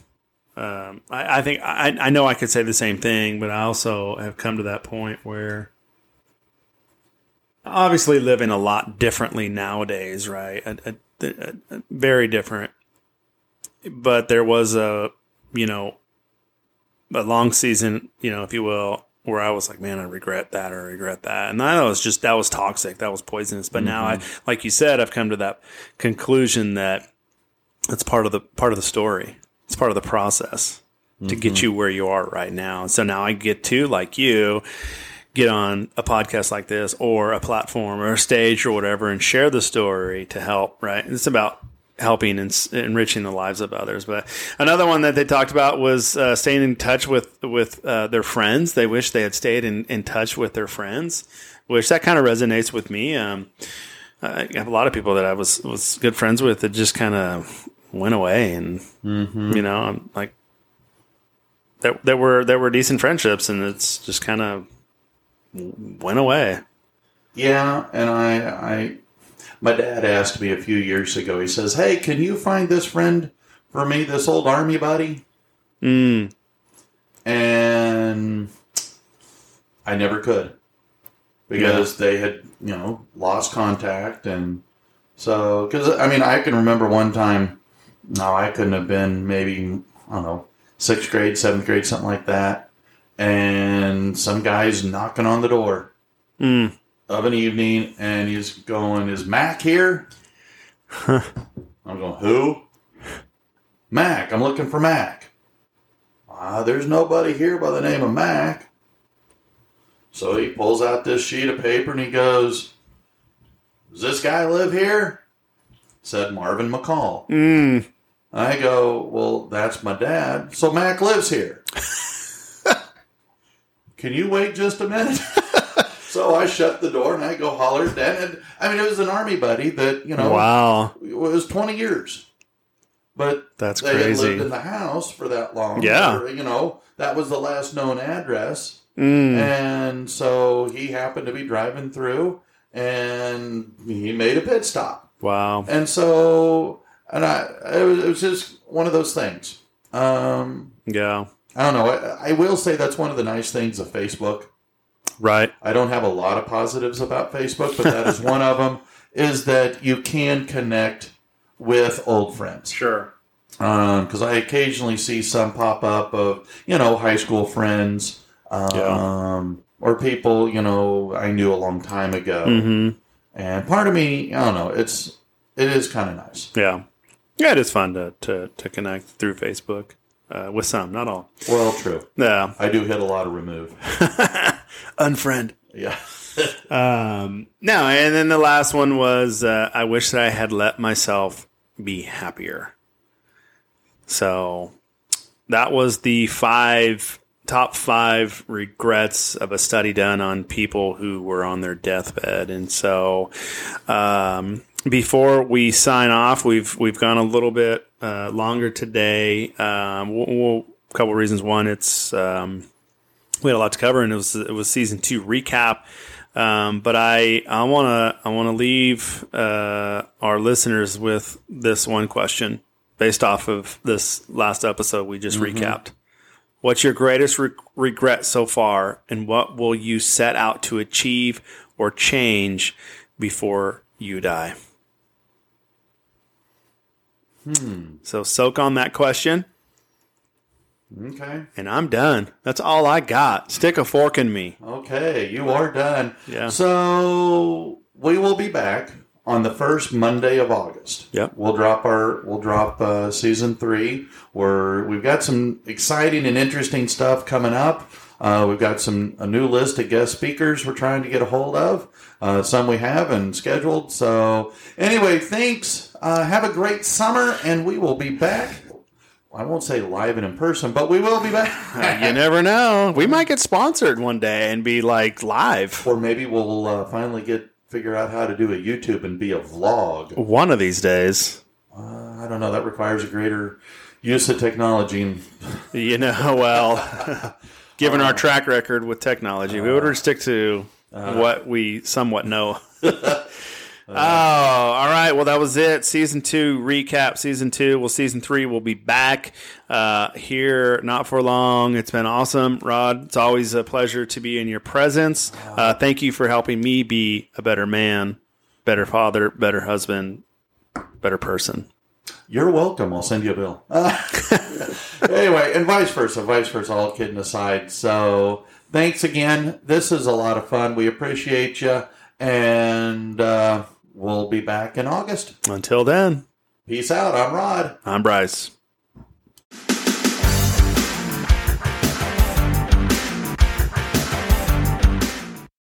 [SPEAKER 2] Um, I, I think I, I know I could say the same thing, but I also have come to that point where obviously living a lot differently nowadays, right? A, a, a, very different. But there was a, you know, a long season, you know, if you will, where I was like, man, I regret that or I regret that. And I know it's just, that was toxic. That was poisonous. But now I, like you said, I've come to that conclusion that it's part of the, part of the story. It's part of the process to get you where you are right now. So now I get to, like you, get on a podcast like this or a platform or a stage or whatever and share the story to help, right? It's about helping and enriching the lives of others. But another one that they talked about was uh, staying in touch with with uh, their friends. They wish they had stayed in, in touch with their friends, which that kind of resonates with me. Um, I have a lot of people that I was was good friends with that just kind of went away, and you know, I'm like that that were that were decent friendships, and it's just kind of went away.
[SPEAKER 1] yeah, and I, I, my dad asked me a few years ago. He says, "Hey, can you find this friend for me? This old army buddy?"
[SPEAKER 2] Mm,
[SPEAKER 1] and I never could because they had you know lost contact and so because I mean I can remember one time no I couldn't have been maybe I don't know sixth grade seventh grade something like that and some guy's knocking on the door
[SPEAKER 2] mm,
[SPEAKER 1] of an evening and he's going is Mac here I'm going who Mac I'm looking for Mac uh, there's nobody here by the name of Mac. So he pulls out this sheet of paper and he goes, Does this guy live here? Said Marvin McCall.
[SPEAKER 2] Mm.
[SPEAKER 1] I go, Well, that's my dad. So Mac lives here. Can you wait just a minute? so I shut the door and I go holler at Dan. And, I mean, it was an army buddy that, you know,
[SPEAKER 2] Wow.
[SPEAKER 1] it was 20 years. But
[SPEAKER 2] That's
[SPEAKER 1] they had
[SPEAKER 2] crazy.
[SPEAKER 1] lived in the house for that long.
[SPEAKER 2] Yeah.
[SPEAKER 1] Or, you know, that was the last known address.
[SPEAKER 2] Mm.
[SPEAKER 1] And so he happened to be driving through and he made a pit stop.
[SPEAKER 2] Wow.
[SPEAKER 1] And so, and I, it was, it was just one of those things. Um,
[SPEAKER 2] Yeah.
[SPEAKER 1] I don't know. I, I will say that's one of the nice things of Facebook.
[SPEAKER 2] Right.
[SPEAKER 1] I don't have a lot of positives about Facebook, but that is one of them. Is that you can connect with old friends
[SPEAKER 2] Sure.
[SPEAKER 1] because I occasionally see some pop up of you know high school friends um,
[SPEAKER 2] Yeah.
[SPEAKER 1] or people you know I knew a long time ago,
[SPEAKER 2] Mm-hmm.
[SPEAKER 1] and part of me I don't know it's it is kind of nice.
[SPEAKER 2] Yeah. Yeah, it is fun to, to, to connect through Facebook uh, with some, not all.
[SPEAKER 1] Well, true.
[SPEAKER 2] Yeah.
[SPEAKER 1] I do hit a lot of remove.
[SPEAKER 2] Unfriend.
[SPEAKER 1] Yeah.
[SPEAKER 2] Um, no, and then the last one was uh, I wish that I had let myself be happier. So that was the five top five regrets of a study done on people who were on their deathbed. And so um, before we sign off, we've we've gone a little bit uh, longer today. Um, we'll, we'll, a couple of reasons. One, it's um, we had a lot to cover, and it was it was season two recap. Um, but I I want to I want to leave uh, our listeners with this one question based off of this last episode we just recapped. What's your greatest re- regret so far, and what will you set out to achieve or change before you die? So soak on that question,
[SPEAKER 1] Okay.
[SPEAKER 2] and I'm done. That's all I got. Stick a fork in me.
[SPEAKER 1] Okay, you are done.
[SPEAKER 2] Yeah.
[SPEAKER 1] So we will be back on the first Monday of August.
[SPEAKER 2] Yep.
[SPEAKER 1] We'll drop our we'll drop uh, season three. Where we've got some exciting and interesting stuff coming up. Uh, we've got some a new list of guest speakers we're trying to get a hold of. Uh, some we have and scheduled. So anyway, thanks. Uh, have a great summer, and we will be back. I won't say live and in person, but we will be back.
[SPEAKER 2] you never know. We might get sponsored one day and be like live
[SPEAKER 1] or maybe we'll uh, finally get figure out how to do a YouTube and be a vlog.
[SPEAKER 2] one of these days.
[SPEAKER 1] Uh, I don't know. That requires a greater use of technology. And
[SPEAKER 2] You know, well, given our track record with technology, we would stick to what we somewhat know. Oh, all right. Well, that was it. Season two recap. Season two. Well, season three will be back uh, here not for long. It's been awesome, Rod. It's always a pleasure to be in your presence. Uh, thank you for helping me be a better man, better father, better husband, better person.
[SPEAKER 1] you're welcome. I'll send you a bill. Uh, anyway, and vice versa. Vice versa. All kidding aside. So thanks again. This is a lot of fun. We appreciate you, and uh, we'll be back in August.
[SPEAKER 2] Until then,
[SPEAKER 1] Peace out. I'm Rod.
[SPEAKER 2] I'm Bryce.